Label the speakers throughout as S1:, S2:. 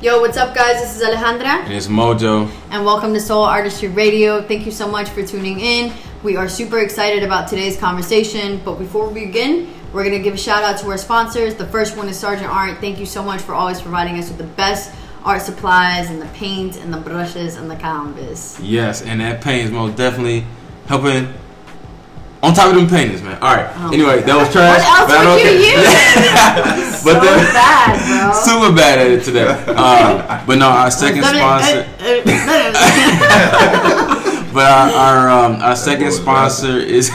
S1: Yo, what's up, guys? This is Alejandra,
S2: And it's Mojo.
S1: and welcome to Soul Artistry Radio. Thank you so much for tuning in. We are super excited about today's conversation, but before we begin, we're going to give a shout out to our sponsors. The first one is Sargent Art. Thank you so much for always providing us with the best art supplies and the paint and the brushes and the canvas.
S2: Yes, and that paint is most definitely helping on top of them paintings, man. All right.
S1: Oh
S2: anyway, that was trash.
S1: What else
S2: but I
S1: would you use?
S2: but
S1: so
S2: then-
S1: bad, bro.
S2: super bad at it today. Um, but no, our second sponsor. But our our, um, our second sponsor is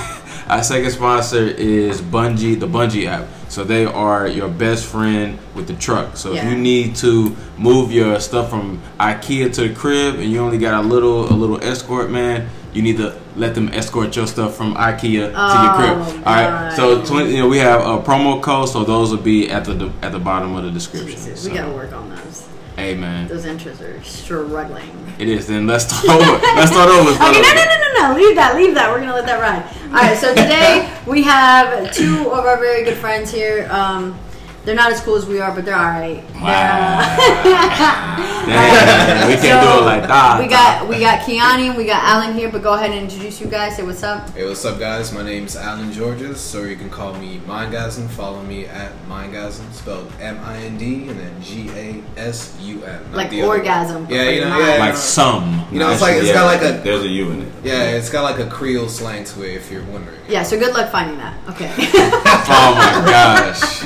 S2: our second sponsor is Bungii, the Bungii app. So they are your best friend with the truck. So if you need to move your stuff from IKEA to the crib and you only got a little a little escort, man, you need to let them escort your stuff from IKEA to your
S1: Oh,
S2: crib. All right. So 20, you know we have a promo code, so those will be at the at the bottom of the description.
S1: Jesus,
S2: So,
S1: we gotta work on those.
S2: Hey man,
S1: Those intros are struggling.
S2: it is. Then let's start over. let's start over. Start
S1: Okay, no,
S2: over.
S1: no, no, no, no. Leave that. Leave that. We're gonna let that ride. All right. So today we have two of our very good friends here. Um, they're not as cool as we are, but they're all right.
S2: Uh, Damn, we can't do it like that.
S1: We got we got Kiani and we got Alan here. But go ahead and introduce you guys. Say what's up.
S3: Hey, what's up, guys? My name's Alan Georges, or you can call me Mindgasm. Follow me at Mindgasm, spelled M-I-N-D and then G-A-S-U-M.
S1: Like
S3: the
S1: orgasm,
S3: Yeah, you know,
S1: mind.
S3: yeah,
S2: like some.
S3: You know, it's like it's
S4: Yeah,
S3: got like a
S4: There's a U in it.
S3: yeah, it's got like a Creole slang to it. If you're wondering.
S1: Yeah. So good luck finding that. Okay.
S2: Oh my gosh.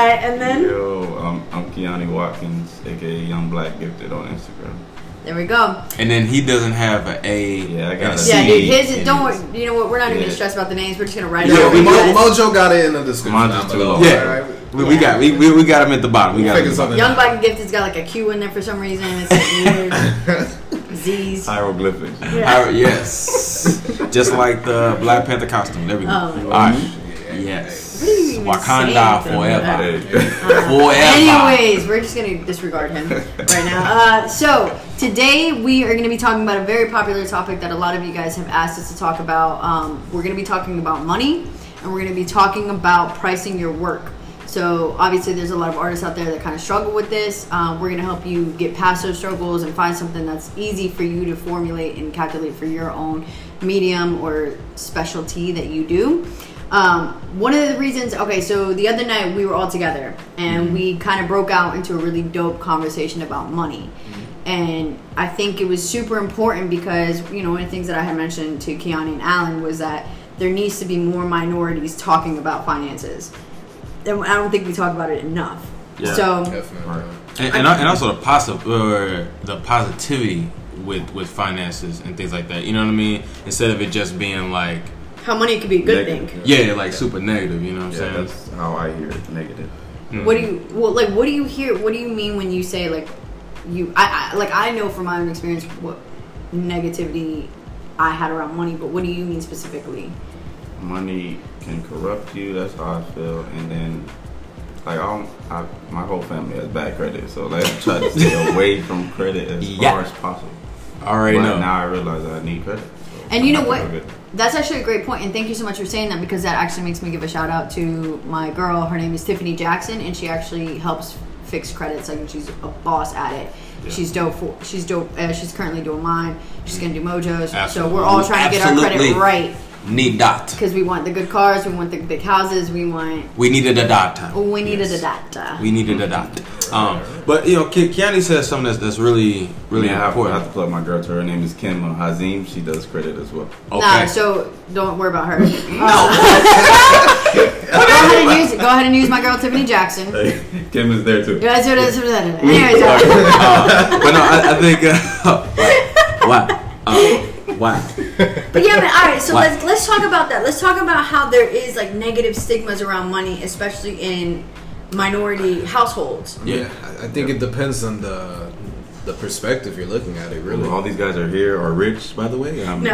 S1: All right. And then
S4: Yo, um, I'm Keanu Watkins, aka Young Black Gifted on Instagram.
S1: there we go.
S2: And then he doesn't have an A.
S4: Yeah, I got
S2: a
S4: a
S2: C
S1: Yeah, dude. His
S2: in
S1: don't. worry, You know what? We're not even gonna stress about the names. We're just gonna write it
S3: Yeah,
S1: out.
S3: we, Mo- Mojo got it in the description
S4: Mine's
S3: down
S4: just too
S3: below.
S4: long.
S2: Yeah.
S3: Alright,
S2: We, we got we, we, we got him at the bottom. We
S3: We'll
S2: got him
S3: figure
S2: at the
S3: something
S1: Young Black and Gifted's got like a Q in there for some reason. It's like weird. Z's.
S4: Hieroglyphics.
S1: Yeah.
S2: All right, yes. Just like the Black Panther costume. There we go.
S1: Oh,
S2: All
S1: my
S2: right. Yes.
S1: What are you even
S2: Wakanda forever.
S4: Hey.
S2: Forever.
S1: Anyways, we're just gonna disregard him right now. Uh, so today we are gonna be talking about a very popular topic that a lot of you guys have asked us to talk about. Um, we're gonna be talking about money, and we're gonna be talking about pricing your work. So obviously, there's a lot of artists out there that kind of struggle with this. Um, we're gonna help you get past those struggles and find something that's easy for you to formulate and calculate for your own medium or specialty that you do. Um, one of the reasons, okay, so the other night we were all together and we kind of broke out into a really dope conversation about money. And I think it was super important because, you know, one of the things that I had mentioned to Keanu and Alan was that there needs to be more minorities talking about finances. And I don't think we talk about it enough.
S2: Yeah.
S1: So,
S3: Definitely.
S4: Right.
S2: And, and, and also the positive or the positivity with with finances and things like that. You know what I mean? Instead of it just being like
S1: how money could be a good
S4: Negative.
S1: thing.
S2: yeah, like super negative. You know what I'm
S4: Yeah,
S2: saying?
S4: that's how I hear it. Negative.
S2: Hmm.
S1: What do you well like? What do you hear? What do you mean when you say like you? I, I like I know from my own experience what negativity I had around money, but what do you mean specifically?
S4: Money can corrupt you. That's how I feel. And then, like, I don't, I, my whole family has bad credit, so let's try to stay away from credit as
S2: Yeah.
S4: far as possible.
S2: I already
S4: but
S2: know.
S4: now I realize I need credit.
S1: And you know what?
S4: not gonna get-
S1: That's actually a great point, and thank you so much for saying that because that actually makes me give a shout out to my girl. Her name is Tiffany Jackson, and she actually helps fix credits. Like she's a boss at it. She's dope. For, she's dope. Uh, she's currently doing mine. She's gonna do Mojos. So we're all trying to get our credit right
S2: Need dot.
S1: because we want the good cars, we want the big houses, we want.
S2: We needed a dot.
S1: We needed a data.
S2: We needed a dot. Um, but you know, Ke- Keanu says something that's, that's really really
S4: Yeah, I have, I have to plug my girl to her. name is Kim Hazim. She does credit as well.
S2: Okay.
S1: Nah, so don't worry about her. Uh, go ahead and use go ahead and use my girl Tiffany Jackson.
S4: Kim is there too.
S1: Yeah, that's what it is. Anyways, uh,
S2: Uh, but no, I, I think. Uh, wow. Uh, wow.
S1: but yeah, but all right. So
S2: What?
S1: let's let's talk about that. Let's talk about how there is like negative stigmas around money, especially in minority households.
S2: Yeah.
S3: I I think it depends on the the perspective you're looking at it. Really.
S4: All these guys are here are rich, by the way. I'm,
S1: No.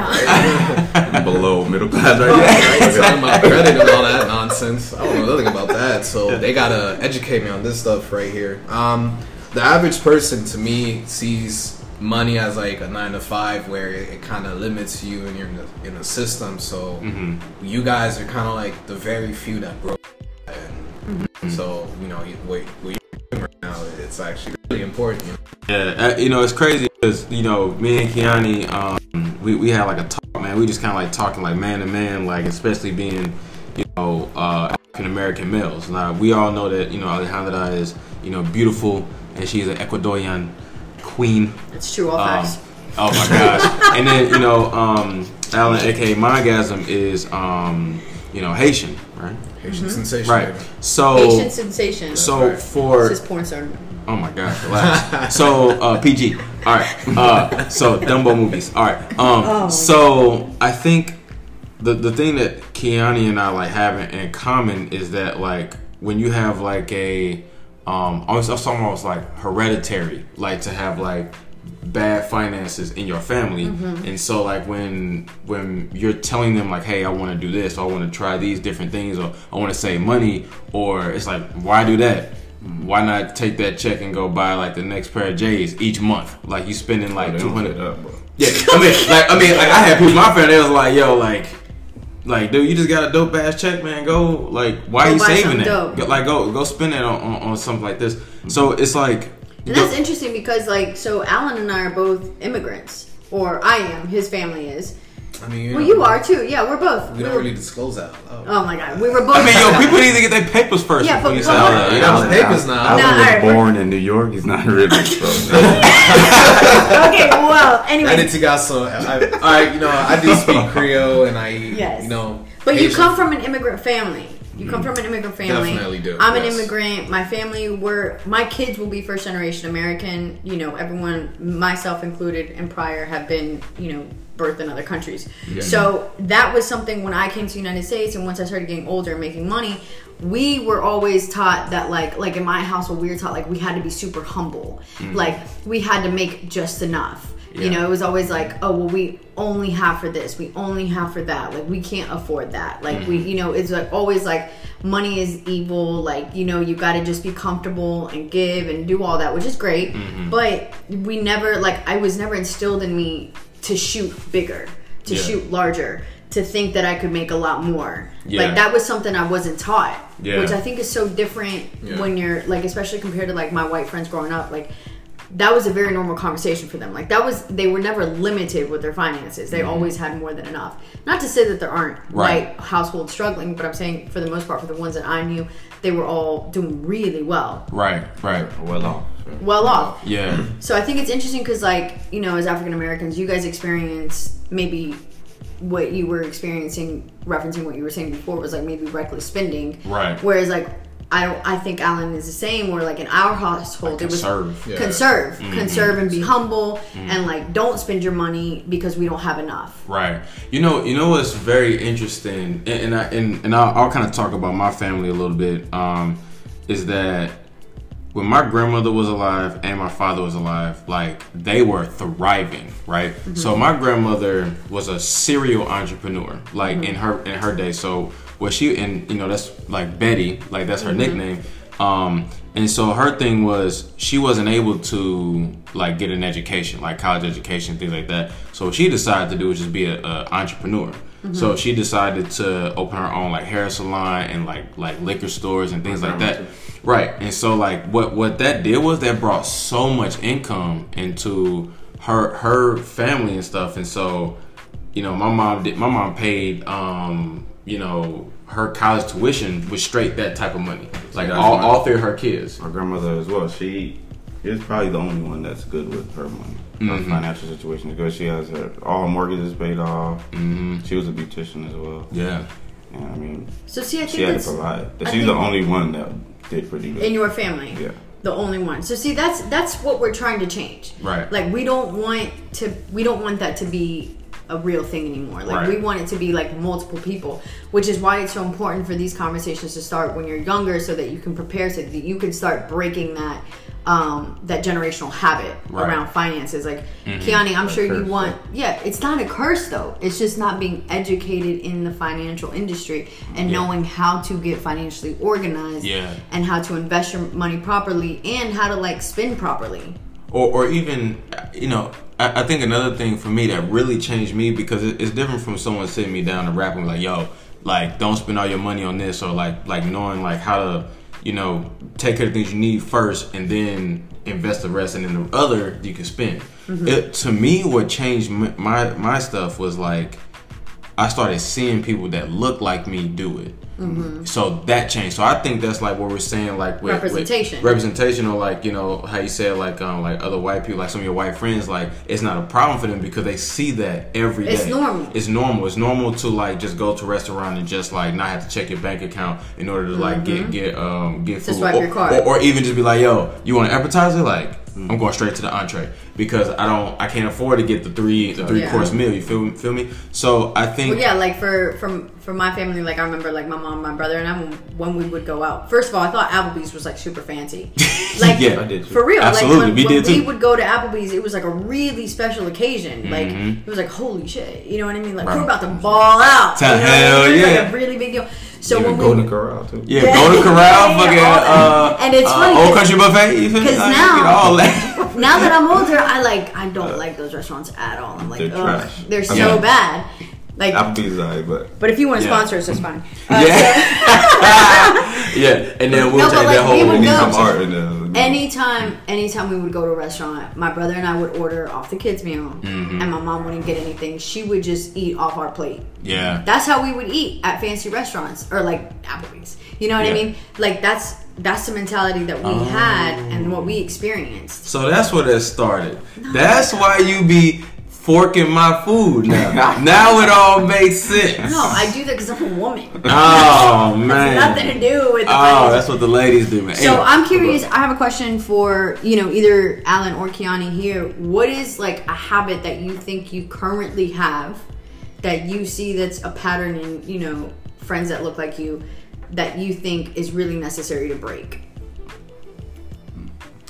S4: I'm below middle class right
S3: Right,
S4: now.
S3: talking about credit and all that nonsense. I don't know nothing about that. So they gotta educate me on this stuff right here. Um, the average person to me sees money as like a nine to five, where it, it kind of limits you and you're in a, in a system. So you guys are kind of like the very few that broke. And So you know what, what you're doing right now, it's actually really important. You know?
S2: Yeah, uh, you know it's crazy because you know me and Kiani, um, we we had like a talk, man. We just kind of like talking like man to man, like especially being, you know, uh, African American males. Now we all know that you know Alejandra is you know beautiful and she's an Ecuadorian queen.
S1: It's true, all
S2: Um,
S1: facts.
S2: oh my gosh! and then you know, um, Alan, aka Mindgasm, is um, you know Haitian, right?
S3: Haitian sensation.
S2: Right. So
S1: Asian sensation.
S2: so
S3: right.
S2: for
S1: It's just porn star.
S2: Oh my gosh, relax. so uh, PG. All right. Uh, so Dumbo movies. All right. Um,
S1: Oh.
S2: so I think the the thing that Kiani and I like have in, in common is that like when you have like a um almost it's almost like hereditary like to have like bad finances in your family mm-hmm. and so like when when you're telling them like hey i want to do this or i want to try these different things or i want to save money or it's like why do that why not take that check and go buy like the next pair of j's each month like you spending like
S4: They
S2: 200
S4: up, bro.
S2: yeah, I mean, like, I mean, like, I had people my family. They was like, "Yo, like, like, dude, you just got a dope ass check, man. Go, like, why
S1: Go
S2: are you saving
S1: something
S2: that?
S1: dope.
S2: Go- Like, go, go spend it on, on, on something like this." So it's like,
S1: And that's interesting because, like, so Alan and I are both immigrants, or I am. His family is.
S3: I mean,
S1: Well,
S3: know,
S1: you are too. Yeah, we're both.
S3: We
S1: We
S3: don't
S1: were-
S3: really disclose that. out loud.
S1: oh my god, we were both.
S2: I mean, yo, people need to get their papers first
S1: Yeah,
S2: before
S1: but-
S2: you
S1: but
S2: say,
S1: what-
S2: "Oh, yeah,
S3: Yeah,
S2: yeah."
S3: papers now.
S4: Alan
S1: Nah,
S4: was
S1: alright, we're-
S4: born in New York. He's not really from.
S1: okay, well, anyway.
S3: I
S1: anyway.
S3: did got some. I, I, you know, I do speak Creole, and I,
S1: Yes.
S3: you know.
S1: But you come from an immigrant family. You come from an immigrant family.
S3: Definitely do,
S1: I'm an immigrant. My family were my kids will be first generation American. You know, everyone, myself included, and prior have been you know birthed in other countries. So that was something when I came to the United States, and once I started getting older and making money, we were always taught that like like in my household we were taught like we had to be super humble, mm. like we had to make just enough. You know, it was always like, oh well, we only have for this, we only have for that. Like we can't afford that. Like we, mm-hmm. you know, it's like always like money is evil. Like you know, you got to just be comfortable and give and do all that, which is great. Mm-hmm. But we never like I was never instilled in me to shoot bigger, to
S2: Yeah.
S1: shoot larger, to think that I could make a lot more.
S2: Yeah.
S1: Like that was something I wasn't taught,
S2: Yeah.
S1: which I think is so different
S3: Yeah.
S1: when you're like, especially compared to like my white friends growing up, like that was a very normal conversation for them. Like that was they were never limited with their finances. They always had more than enough. Not to say that there aren't
S2: Mm-hmm. Right.
S1: white households struggling, but I'm saying for the most part, for the ones that I knew, they were all doing really well,
S2: right, right,
S4: well off.
S1: well off.
S2: yeah,
S1: So I think it's interesting because, like, you know, as African Americans, you guys experience maybe what you were experiencing, referencing what you were saying before, was like maybe reckless spending.
S2: Right.
S1: Whereas, like, I don't. I think Alan is the same. Where like in our household, it was
S2: conserve.
S3: Yeah.
S1: conserve, mm-hmm. conserve, and be mm-hmm. humble, mm-hmm. and like don't spend your money because we don't have enough.
S2: Right. You know. You know what's very interesting, and, and I and, and I'll, I'll kind of talk about my family a little bit. Um, is that when my grandmother was alive and my father was alive, like they were thriving, right? So my grandmother was a serial entrepreneur, like in her in her day. So what she and you know that's like Betty, like that's her nickname. Um, and so her thing was she wasn't able to like get an education, like college education, things like that. So what she decided to do was just be a, a entrepreneur. So she decided to open her own like hair salon and like like liquor stores and things like that. Right. And so like what what that did was that brought so much income into her her family and stuff. And so, you know, my mom did my mom paid um, you know, her college tuition was straight that type of money. Like
S4: that's
S2: all,
S4: right.
S2: all three of her kids.
S4: My grandmother as well. She is probably the only one that's good with her money. Her
S2: Mhm.
S4: financial situation is good. She has her all her mortgages paid off.
S2: hmm
S4: She was a beautician as well.
S2: Yeah.
S4: And I mean,
S1: So see, I
S4: she
S1: think
S4: had to provide. But
S1: I
S4: she's the only one that did pretty good.
S1: in your family.
S4: yeah.
S1: the only one. So see, that's that's what we're trying to change.
S2: Right.
S1: Like we don't want to we don't want that to be a real thing anymore. Like
S2: Right.
S1: we want it to be like multiple people, which is why it's so important for these conversations to start when you're younger, so that you can prepare so that you can start breaking that um, that generational habit
S2: Right.
S1: around finances. Like Kiani, I'm sure you
S4: curse,
S1: want. Yeah, it's not a curse though. It's just not being educated in the financial industry and
S2: Yeah.
S1: knowing how to get financially organized
S2: Yeah.
S1: and how to invest your money properly and how to like spend properly.
S2: or, or even you know I, I think another thing for me that really changed me because it, it's different from someone sitting me down to rap and rapping like yo like don't spend all your money on this or like like knowing like how to you know, take care of things you need first, and then invest the rest, and then the other you can spend. Mm-hmm. It, to me, what changed my my stuff was like I started seeing people that look like me do it. So that changed. So I think that's like what we're saying, like with, with
S1: Representation.
S2: representation, or like you know how you said like um like other white people, like some of your white friends, like it's not a problem for them because they see that every day.
S1: It's normal.
S2: It's normal. It's normal to like just go to a restaurant and just like not have to check your bank account in order to like get get um get
S1: Mm-hmm. To
S2: food,
S1: swipe
S2: or,
S1: your card.
S2: or, or even just be like, yo, you want an appetizer? Like I'm going straight to the entree because I don't, I can't afford to get the three the three
S1: Yeah.
S2: course meal. You feel feel me? So I think
S1: Well, yeah, like for from for my family, like I remember, like my mom, my brother, and I when, when we would go out. First of all, I thought Applebee's was like super fancy. Like
S2: Yeah.
S4: I did too.
S1: for real.
S2: Absolutely,
S1: like when,
S2: we
S1: when
S2: did
S1: we
S2: too.
S1: would go to Applebee's, it was like a really special occasion. Like
S2: Mhm.
S1: it was like holy shit, you know what I mean? Like
S2: Right.
S1: we're about to ball out.
S2: To
S1: you know
S2: hell
S1: mean? It was,
S2: yeah.
S1: like a really big deal. So
S4: Even
S1: when
S4: Golden
S1: we
S4: Corral too.
S2: yeah,
S1: Yeah.
S2: go to Corral,
S1: Yeah,
S2: fucking
S1: all
S2: uh,
S1: And it's
S2: uh,
S1: funny
S2: Old
S1: 'cause-
S2: Country Buffet. You feel Like,
S1: now-
S2: get all that.
S1: now that I'm older, I like I don't like those restaurants at all. I'm like,
S4: They're
S1: ugh, they're so
S2: Yeah.
S1: bad. Like,
S4: Applebee's alright, but
S1: but if you want to
S2: Yeah.
S1: sponsor us, that's fine. Uh,
S2: yeah, yeah, and then we'll
S1: No,
S2: take
S1: but,
S2: that whole.
S4: we some art in there.
S1: Anytime, anytime we would go to a restaurant, my brother and I would order off the kids' meal,
S2: Mm-hmm.
S1: and my mom wouldn't get anything. She would just eat off our plate.
S2: Yeah,
S1: That's how we would eat at fancy restaurants or like Applebee's. You know what I mean? Like that's that's the mentality that we had and what we experienced.
S2: so that's where that started. That's why you be forking my food now. now it all makes sense.
S1: No, I do that because I'm a woman.
S2: Oh man.
S1: Nothing to do with the
S2: Oh,
S1: finance.
S2: that's what the ladies do, man.
S1: So
S2: Anyway,
S1: I'm curious. I have a question for you know either Alan or Kiani here. What is like a habit that you think you currently have that you see that's a pattern in you know friends that look like you that you think is really necessary to break?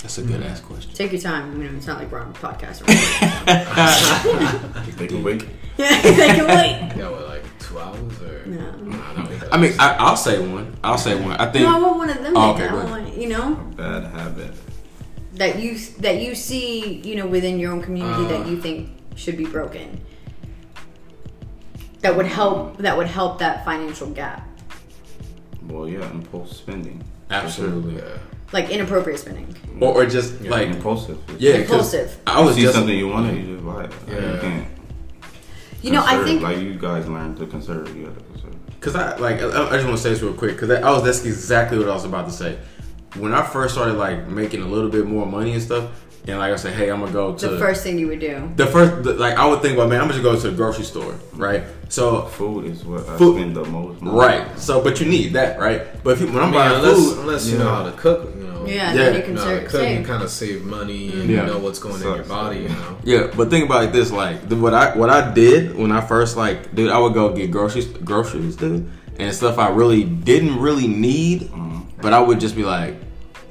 S2: That's a good ass question.
S1: Take your time. You know, it's not like we're on a podcast. Right?
S4: They can wait.
S1: yeah, they can wait.
S3: Yeah, what, like two hours or?
S1: No.
S3: Nah, no,
S2: I mean, I, I'll say one. I'll say one. I think.
S1: No, I want one of them.
S2: Oh, okay,
S1: I want, you know A
S4: Bad habit.
S1: that you that you see you know within your own community
S3: Uh.
S1: that you think should be broken. That would help. That would help that financial gap.
S4: Well, yeah, impulse spending.
S2: Absolutely.
S3: yeah.
S1: like inappropriate spending.
S2: Or, or just
S3: Yeah,
S2: like
S4: impulsive.
S2: Yeah,
S1: Impulsive.
S2: I was
S4: see
S2: just
S4: something you want, you just buy it. Like,
S3: Yeah.
S4: You can't.
S1: You know, I think
S4: like you guys learned to conserve. You gotta conserve.
S2: Cause I like I, I just want to say this real quick because I was that's exactly what I was about to say. When I first started like making a little bit more money and stuff, and like I said, hey, I'm gonna go to
S1: the first thing you would do.
S2: the first the, like I would think about man, I'm gonna go to the grocery store, right? So
S4: Food is what I
S2: Food.
S4: spend the most. money.
S2: right, so but you need that, right? But if you, when I'm
S3: I mean,
S2: buying
S3: unless,
S2: food,
S3: unless you
S4: Yeah.
S3: know how to cook, you know.
S1: Yeah,
S2: Yeah.
S1: then you
S3: You
S1: can
S3: know how to
S1: ser-
S3: you
S1: save.
S3: kind of save money and
S2: Yeah.
S3: you know what's going in your body, you know.
S2: Yeah, but think about it this like the, what I what I did when I first like dude I would go get groceries groceries dude and stuff I really didn't really need,
S4: Mhm.
S2: but I would just be like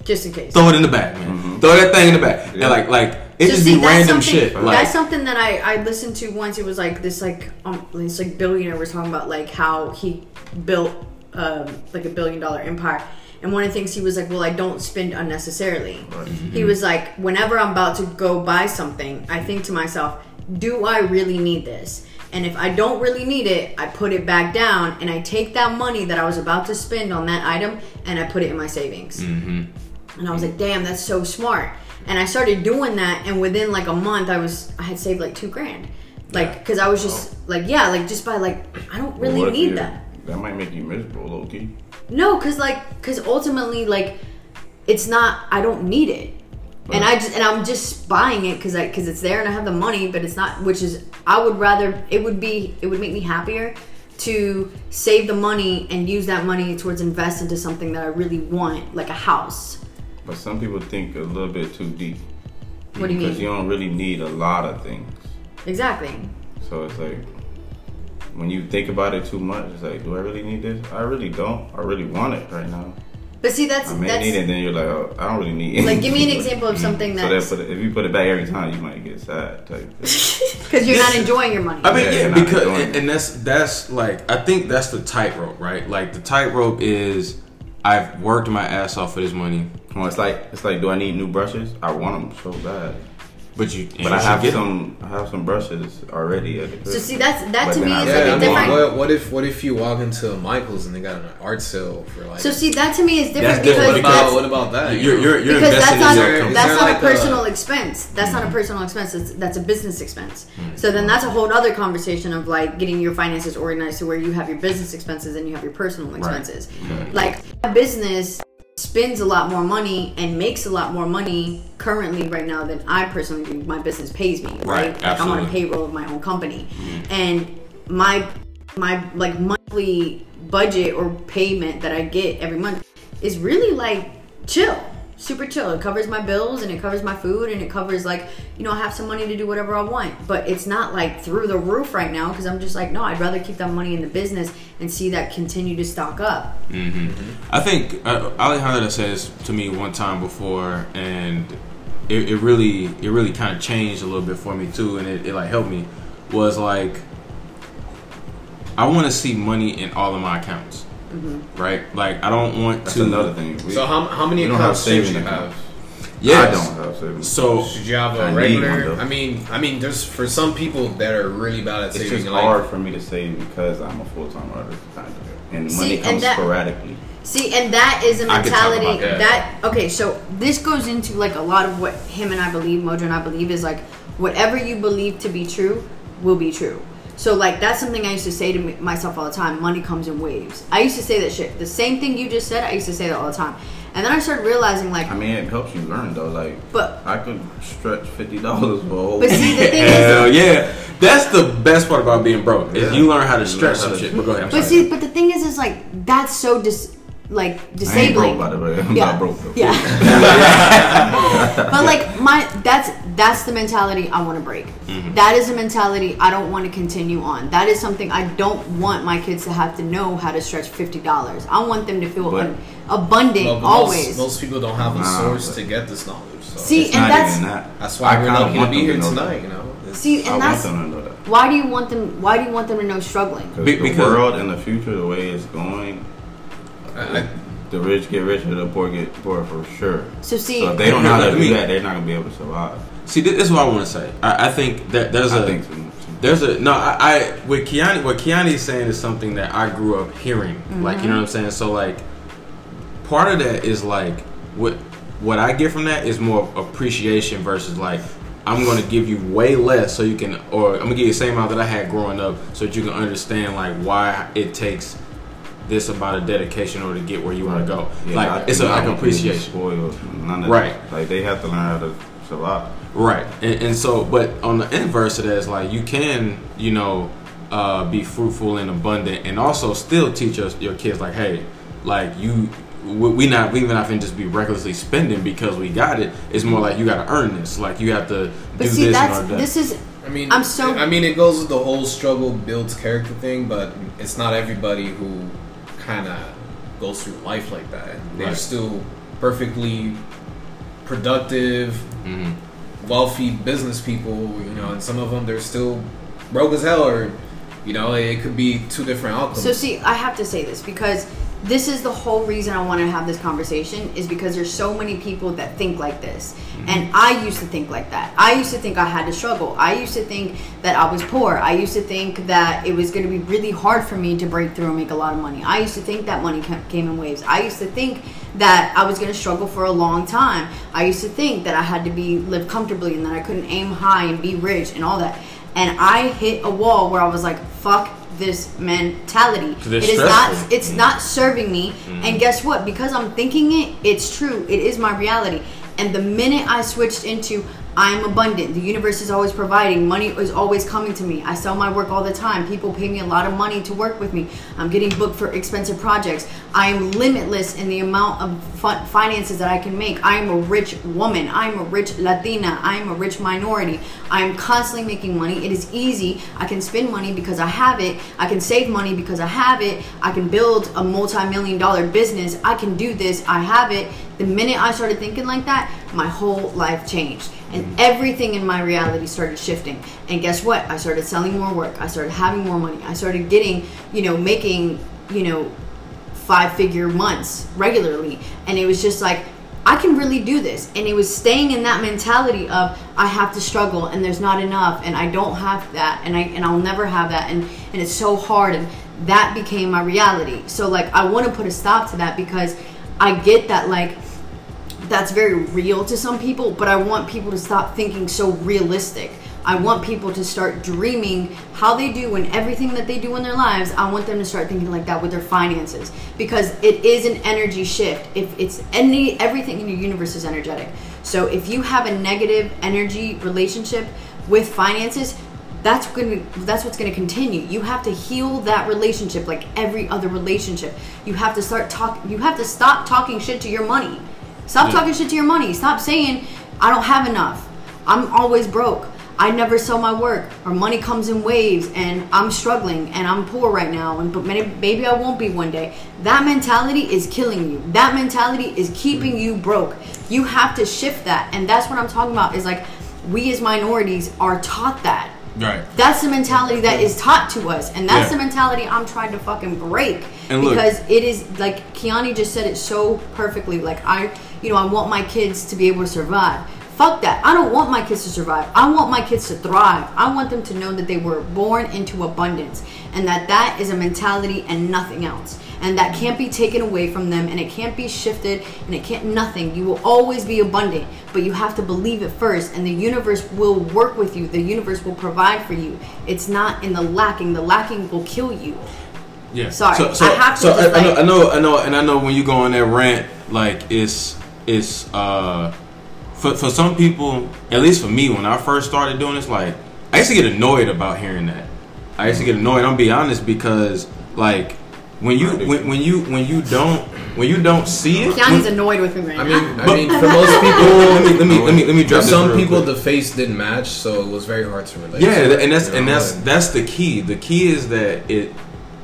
S1: just in case.
S2: throw it in the back, man,
S4: Mhm.
S2: throw that thing in the back.
S4: Yeah.
S2: and like like it
S1: So
S2: just
S1: see,
S2: be random shit. Like
S1: that's something that I, I listened to once. It was like this like um this like billionaire was talking about like how he built um like a billion dollar empire. And one of the things he was like, well, I don't spend unnecessarily.
S4: Right.
S1: He was like, whenever I'm about to go buy something, I think to myself, do I really need this? And if I don't really need it, I put it back down and I take that money that I was about to spend on that item and I put it in my savings.
S2: hmm
S1: And I was like, damn, that's so smart. And I started doing that, and within like a month, I was I had saved like two grand, like because I was just oh. like, yeah, like just by like I don't really
S4: What if
S1: need that.
S4: That might make you miserable, low key.
S1: No, because like because ultimately like it's not I don't need it, and I just and I'm just buying it because I because it's there and I have the money, but it's not. Which is I would rather it would be it would make me happier to save the money and use that money towards invest into something that I really want, like a house.
S4: But some people think a little bit too deep.
S1: What do you mean?
S4: Because you don't really need a lot of things.
S1: Exactly.
S4: So it's like when you think about it too much, it's like, do I really need this? I really don't. I really want it right now.
S1: But see, that's
S4: I may
S1: that's
S4: need it, then you're like, oh, I don't really need it.
S1: like give me an example of something
S4: so that put it, if you put it back every time, you might get sad. Type. thing.
S1: because you're not enjoying your money.
S2: I mean,
S4: Yeah,
S2: yeah, because and, and that's that's like I think that's the tightrope, right? Like the tightrope is I've worked my ass off for this money.
S4: Well, it's like it's like, do I need new brushes? I want them so bad.
S2: But you,
S4: But I
S2: you should
S4: have
S2: get 'em.
S4: some. I have some brushes already at the.
S1: So see, that's that
S4: But
S1: to me
S4: I-
S1: is
S3: Yeah,
S1: like
S3: I
S1: a
S3: mean,
S1: different.
S3: what, what if what if you walk into Michael's and they got an art sale for like?
S1: So see, that to me is different
S2: That's different
S1: because
S3: what
S1: that's,
S3: about what about that? you
S2: You're, you're, you're
S1: because that's
S2: investing
S1: not
S2: in your
S1: that's not
S3: like
S1: a
S3: a-
S1: personal expense. That's not a personal expense. It's, that's a business expense.
S2: Mm.
S1: So then that's a whole other conversation of like getting your finances organized to where you have your business expenses and you have your personal expenses. Like a business spends a lot more money and makes a lot more money currently right now than I personally do. My business pays me, right?
S2: Right,
S1: Like I'm on a payroll of my own company, mm-hmm. and my my like monthly budget or payment that I get every month is really like chill, super chill. It covers my bills and it covers my food and it covers like you know I have some money to do whatever I want. But it's not like through the roof right now because I'm just like no, I'd rather keep that money in the business and see that continue to stock up.
S2: I think uh, Alejandra says to me one time before, and it, it really, it really kind of changed a little bit for me too, and it, it like helped me. Was like, I want to see money in all of my accounts, Mm-hmm. right? Like, I don't want
S4: That's
S2: to.
S4: another thing. We,
S3: So how, how many
S4: we don't have
S3: accounts should
S4: saving
S3: you
S4: accounts.
S3: have?
S2: Yeah,
S4: I don't have savings.
S2: So
S3: Should you have
S4: I
S3: a
S4: need
S3: regular?
S4: one, though.
S3: I mean, I mean, there's for some people that are really bad at
S4: it's
S3: saving.
S4: just
S3: like,
S4: hard for me to save because I'm a full time artist, kind of, and
S1: See,
S4: money
S1: and
S4: comes
S1: that-
S4: sporadically.
S1: See, and that is a
S2: I could talk
S1: mentality
S3: that.
S1: that okay. So this goes into like a lot of what him and I believe, Mojo and I believe is like whatever you believe to be true will be true. So like that's something I used to say to myself all the time. Money comes in waves. I used to say that shit. The same thing you just said. I used to say that all the time. And then I started realizing like,
S4: I mean, it helps you learn though. Like,
S1: but
S4: I could stretch fifty dollars for a whole.
S1: but see the thing
S2: hell
S1: is.
S2: yeah, that's the best part about being broke is
S4: Yeah.
S2: you learn how to stretch some
S4: to-
S2: shit. But go ahead. I'm
S1: But
S2: sorry.
S1: see, but the thing is, is like that's so dis like
S4: I ain't
S1: disabling.
S4: broke by the way.
S1: Yeah.
S4: not broke though.
S1: Yeah. but like my that's that's the mentality I want to break.
S2: Mm-hmm.
S1: That is a mentality I don't want to continue on. That is something I don't want my kids to have to know how to stretch fifty dollars. I want them to feel
S4: But-
S1: un- abundant
S3: well,
S1: always.
S3: Most, most people don't have a
S4: Nah,
S3: source to get this knowledge. So
S1: See,
S4: It's
S1: and
S4: not
S1: that's
S4: even that.
S3: that's why
S4: I
S3: we're
S4: kinda
S3: lucky to be here
S4: know
S3: tonight.
S4: that.
S3: You know. It's-
S1: see,
S4: I
S1: and
S4: want
S1: that's
S4: them to know that.
S1: why do you want them? Why do you want them to know struggling?
S4: Because
S2: Be-
S4: the world in the future, the way it's going,
S3: I- I-
S4: the rich get richer, the poor get poorer for sure.
S1: So see,
S4: So if they don't know how to
S2: Let me-
S4: do that, they're not gonna be able to survive.
S2: See, this is what I want to say. I, I think that there's
S4: I
S2: a
S4: think so.
S2: there's a no. I, I what Kiani what Kiani is saying is something that I grew up hearing. Mm-hmm. Like you know what I'm saying. So like, part of that is like what what I get from that is more appreciation versus like I'm going to give you way less so you can, or I'm gonna give you the same amount that I had growing up so that you can understand like why it takes this about a dedication or to get where you want to go.
S4: Yeah,
S2: like
S4: I-
S2: it's a,
S4: I
S2: like
S4: want people to be
S2: appreciation.
S4: Spoiled, none of
S2: Right.
S4: that. Like they have to learn how to survive.
S2: Right, and, and so, but on the inverse of that is like you can, you know, uh, be fruitful and abundant, and also still teach us your kids like, hey, like you, we we not we even not finna just be recklessly spending because we got it. It's more like you got to earn this. Like you have to
S1: but
S2: do
S1: see,
S2: this in
S1: that's
S2: order
S1: this is
S3: I mean,
S1: I'm so-
S3: I mean, it goes with the whole struggle builds character thing, but it's not everybody who kind of goes through life like that. They're
S2: Right.
S3: still perfectly productive,
S2: Mhm.
S3: wealthy business people, you know, and some of them they're still broke as hell, or you know, it could be two different outcomes.
S1: So see, I have to say this because this is the whole reason I want to have this conversation is because there's so many people that think like this. Mm-hmm. And I used to think like that. I used to think I had to struggle. I used to think that I was poor. I used to think that it was going to be really hard for me to break through and make a lot of money. I used to think that money came in waves. I used to think that I was going to struggle for a long time. I used to think that I had to be live comfortably and that I couldn't aim high and be rich and all that. And I hit a wall where I was like, fuck this mentality.
S2: They're
S1: It is not
S2: stressful.
S1: it's not serving me. Mm-hmm. And guess what? Because I'm thinking it, it's true. It is my reality. And the minute I switched into I'm abundant. The universe is always providing. Money is always coming to me. I sell my work all the time. People pay me a lot of money to work with me. I'm getting booked for expensive projects. I am limitless in the amount of fi- finances that I can make. I am a rich woman. I am a rich Latina. I am a rich minority. I am constantly making money. It is easy. I can spend money because I have it. I can save money because I have it. I can build a multi-million dollar business. I can do this. I have it. The minute I started thinking like that, my whole life changed. And everything in my reality started shifting. And guess what? I started selling more work. I started having more money. I started getting, you know, making, you know, five figure months regularly. And it was just like I can really do this. And it was staying in that mentality of I have to struggle and there's not enough and I don't have that and I and I'll never have that and and it's so hard and that became my reality. So like I want to put a stop to that because I get that like that's very real to some people, but I want people to stop thinking so realistic. I want people to start dreaming how they do and everything that they do in their lives. I want them to start thinking like that with their finances because it is an energy shift. If it's any everything in your universe is energetic. So if you have a negative energy relationship with finances, that's going to that's what's going to continue. You have to heal that relationship like every other relationship. You have to start talk you have to stop talking shit to your money. Stop
S2: Yeah.
S1: talking shit to your money. Stop saying I don't have enough. I'm always broke. I never sell my work, or money comes in waves, and I'm struggling, and I'm poor right now, and but maybe, maybe I won't be one day. That mentality is killing you. That mentality is keeping mm. you broke. You have to shift that, and that's what I'm talking about. Is like we as minorities are taught that.
S2: Right.
S1: That's the mentality that is taught to us, and that's
S2: Yeah.
S1: the mentality I'm trying to fucking break.
S2: And look-
S1: because it is like Kiani just said it so perfectly. Like I, you know, I want my kids to be able to survive. Fuck that. I don't want my kids to survive. I want my kids to thrive. I want them to know that they were born into abundance and that that is a mentality and nothing else. And that can't be taken away from them and it can't be shifted and it can't nothing. You will always be abundant, but you have to believe it first and the universe will work with you. The universe will provide for you. It's not in the lacking. The lacking will kill you.
S2: Yeah.
S1: Sorry,
S2: So, so,
S1: I have to
S2: so I, I know, I know, I know, and I know when you go on that rant, like it's it's uh for for some people, at least for me, when I first started doing this, like I used to get annoyed about hearing that. I used to get annoyed. I'm gonna be honest because like when you when, when you when you don't when you don't see it.
S1: Kiani's
S2: when-
S1: annoyed with me right
S3: I
S1: now.
S3: mean, I mean, for most people,
S2: let me let me let me let me drop this
S3: some
S2: real
S3: people,
S2: quick.
S3: the face didn't match, so it was very hard to relate.
S2: Yeah,
S3: to it,
S2: and that's
S3: you
S2: and
S3: know,
S2: that's
S3: and-
S2: that's the key. The key is that it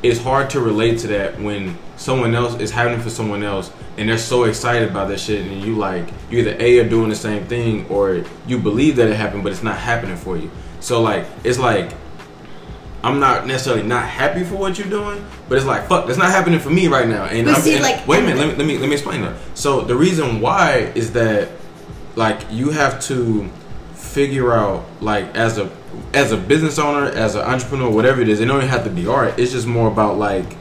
S2: it's hard to relate to that when someone else is happening for someone else and they're so excited about that shit and you like you either A are doing the same thing or you believe that it happened but it's not happening for you. So like it's like I'm not necessarily not happy for what you're doing, but it's like fuck, that's not happening for me right now. And,
S1: see,
S2: and-
S1: like-
S2: wait a minute, let me let me let me explain that. So the reason why is that like you have to figure out like as a as a business owner, as an entrepreneur, whatever it is, it don't even have to be art. It's just more about like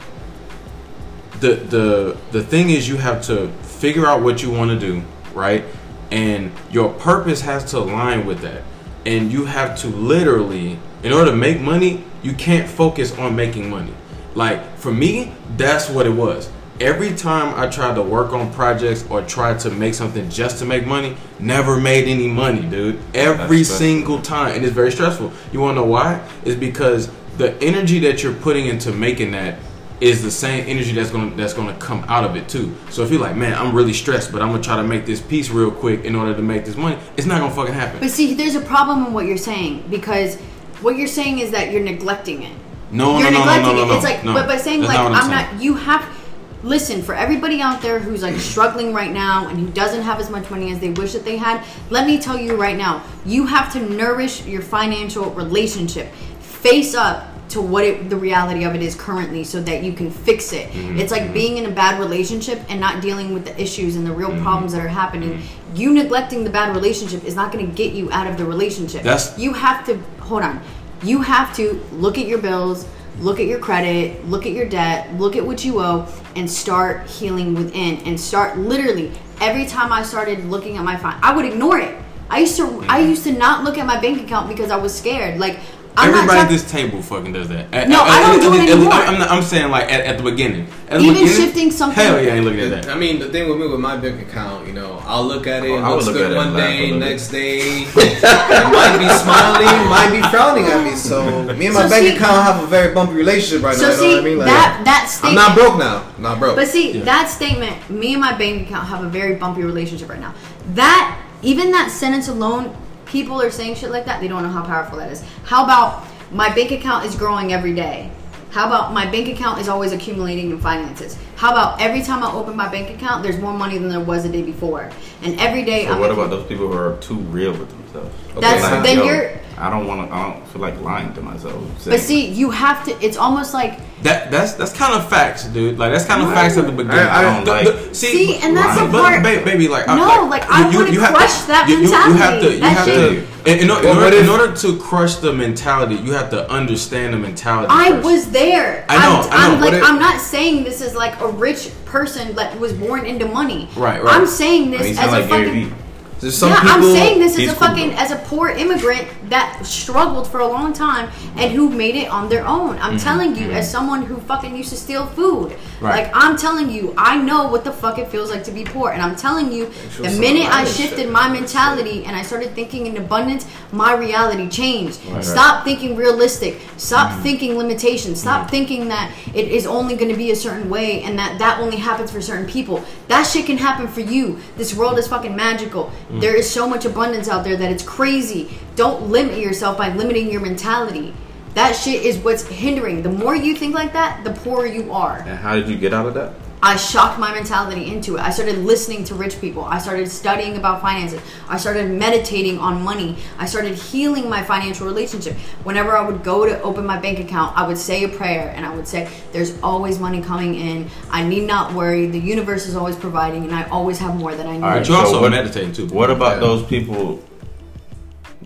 S2: the the the thing is you have to figure out what you want to do, right? And your purpose has to align with that. And you have to literally, in order to make money, you can't focus on making money. Like for me, that's what it was. Every time I tried to work on projects or tried to make something just to make money, never made any money, dude. Every single time, and it's very stressful. You want to know why? It's because the energy that you're putting into making that is the same energy that's gonna that's gonna come out of it too. So if you're like, man, I'm really stressed, but I'm gonna try to make this piece real quick in order to make this money, it's not gonna fucking happen.
S1: But see, there's a problem in what you're saying because what you're saying is that you're neglecting it.
S2: No,
S1: you're
S2: no, no, no,
S1: neglecting
S2: no, no,
S1: it. It's like,
S2: no.
S1: but by saying like,
S2: not
S1: I'm
S2: I'm saying.
S1: not. You have. Listen, for everybody out there who's like struggling right now and who doesn't have as much money as they wish that they had, let me tell you right now, you have to nourish your financial relationship. Face up to what it, the reality of it is currently so that you can fix it.
S2: Mm-hmm.
S1: It's like being in a bad relationship and not dealing with the issues and the real
S2: Mm-hmm.
S1: problems that are happening. You neglecting the bad relationship is not going to get you out of the relationship.
S2: That's-
S1: you have to hold on. You have to look at your bills, look at your credit, look at your debt, look at what you owe, and start healing within. And start literally every time I started looking at my fine, I would ignore it. I used to I used to not look at my bank account because I was scared. Like I'm
S2: Everybody at this table fucking does that. At-
S1: No,
S2: at-
S1: I don't
S2: at-
S1: do it
S2: at- at-
S1: anymore.
S2: I'm, not- I'm saying like at, at the beginning. At the
S1: Even
S2: beginning,
S1: shifting something-
S2: Hell yeah, I ain't looking at that.
S3: I mean, the thing with me with my bank account, you know, I'll look at it,
S4: Oh,
S3: it
S4: I would
S3: looks
S4: look
S3: good
S4: at it
S3: one day, next day, might be smiling, might be frowning at me. So me and my
S1: So
S3: bank
S1: see-
S3: account have a very bumpy relationship right
S1: So
S3: now. You know
S1: see
S3: what I mean? Like,
S1: that that
S3: I'm not broke now. Not broke.
S1: But see,
S2: Yeah.
S1: that statement, me and my bank account have a very bumpy relationship right now. That, even that sentence alone, people are saying shit like that, they don't know how powerful that is. How about my bank account is growing every day? How about my bank account is always accumulating in finances? How about every time I open my bank account, there's more money than there was the day before? And every day
S4: So
S1: I'm
S4: what about those people who are too real with themselves?
S1: That's
S3: Okay,
S1: then
S4: yo,
S1: you're
S4: I I don't want to. I don't feel like lying to myself.
S1: But
S4: saying-
S1: see, you have to. It's almost like
S2: That that's that's kind of facts, dude. Like that's kind of facts at the beginning.
S4: I- I don't
S2: The-
S4: like-
S2: the-
S1: See, and that's the
S2: but,
S1: part-
S2: ba- baby. Like I-
S1: No, like, I wanna
S2: have
S1: crush that
S2: you, you, you have
S1: mentality.
S2: to. You
S1: That
S2: have
S1: shit-
S2: to. In, in, or- in
S3: Well,
S2: order,
S3: what if-
S2: in order to crush the mentality, you have to understand the mentality.
S1: I
S2: first.
S1: was there.
S2: I know,
S1: I'm,
S2: I know,
S1: I'm like
S3: but it-
S1: I'm not saying this is like a rich person that was born into money.
S2: Right, right.
S1: I'm saying this
S4: I mean,
S1: as a
S4: like Gary
S1: fucking.
S3: There's some
S1: yeah,
S3: people.
S1: I'm saying this as a fucking
S4: though.
S1: as a poor immigrant that struggled for a long time and who made it on their own. I'm telling you, as someone who fucking used to steal food,
S2: Mm-hmm. Right.
S1: like I'm telling you, I know what the fuck it feels like to be poor, and I'm telling you, the minute I shifted my mentality and I started thinking in abundance, my reality changed.
S2: Right.
S1: Stop thinking realistic. Stop
S2: Mm-hmm.
S1: thinking limitations. Stop thinking that it is only going to be a certain way and that that only happens for certain people. That shit can happen for you. This world is fucking magical.
S2: Mm.
S1: There is so much abundance out there that it's crazy. Don't limit yourself by limiting your mentality. That shit is what's hindering. The more you think like that, the poorer you are.
S4: And how did you get out of that?
S1: I shocked my mentality into it. I started listening to rich people. I started studying about finances. I started meditating on money. I started healing my financial relationship. Whenever I would go to open my bank account, I would say a prayer and I would say, There's always money coming in. I need not worry. The universe is always providing and I always have more than I need.
S4: All right,
S2: But you also
S4: what-
S2: meditating too.
S4: What about
S3: Yeah.
S4: those people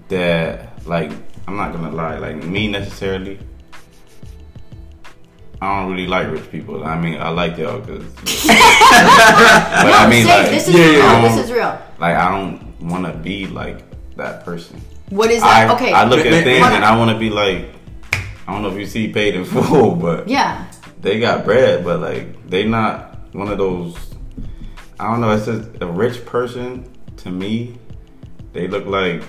S4: that like? I'm not gonna lie. Like me necessarily, I don't really like rich people. I mean, I like y'all because. but
S1: no,
S4: I mean,
S1: say,
S4: like,
S1: this is
S2: yeah,
S1: real.
S2: yeah,
S1: this is real.
S4: like I don't want to be like that person.
S1: What is that?
S4: I,
S1: okay.
S4: I look at
S2: ma-
S4: things and. I want to be like, I don't know if you see paid in full, but
S1: yeah.
S4: they got bread, but like they not one of those. I don't know. It's just a rich person to me. They look like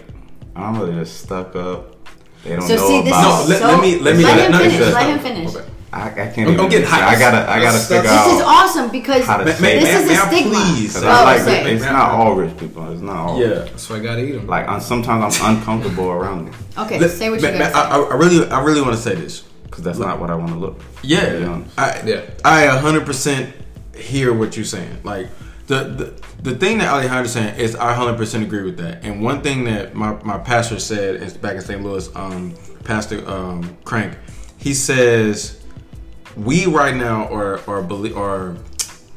S4: I don't know. They're just stuck up. They don't
S1: So
S4: know
S1: see, this
S4: about.
S2: No,
S1: is
S2: let-
S1: so.
S2: let me- let me-
S1: let
S2: let-
S1: him
S2: no,
S1: finish.
S2: it's-
S1: Let him finish.
S2: Okay.
S4: I, I can't.
S2: I'm-
S4: even,
S2: I'm getting hyped.
S4: I gotta. I gotta
S3: That's-
S4: figure
S3: that's-
S1: This is awesome because
S4: how to
S2: Ma-
S4: say
S2: ma-
S1: this
S4: that.
S1: is
S2: may
S1: a
S2: I
S1: stigma.
S2: please?
S4: 'Cause
S1: Oh,
S4: I like
S1: say.
S4: it's not all rich people. It's not all.
S2: Yeah.
S3: That's why I gotta eat them.
S4: Like I'm, sometimes I'm uncomfortable around them
S1: Okay,
S2: Let-
S1: say what you
S2: ma-
S1: got.
S2: ma- I, I really, I really want to say this.
S4: because that's not what I want to look.
S2: Yeah,
S4: To.
S2: I,
S3: Yeah.
S2: I 100% hear what you're saying. Like the the, the thing that Alejandro's saying is I 100% agree with that. And one thing that my, my pastor said is back in St. Louis, um, Pastor um, Crank, he says we right now are are belie- are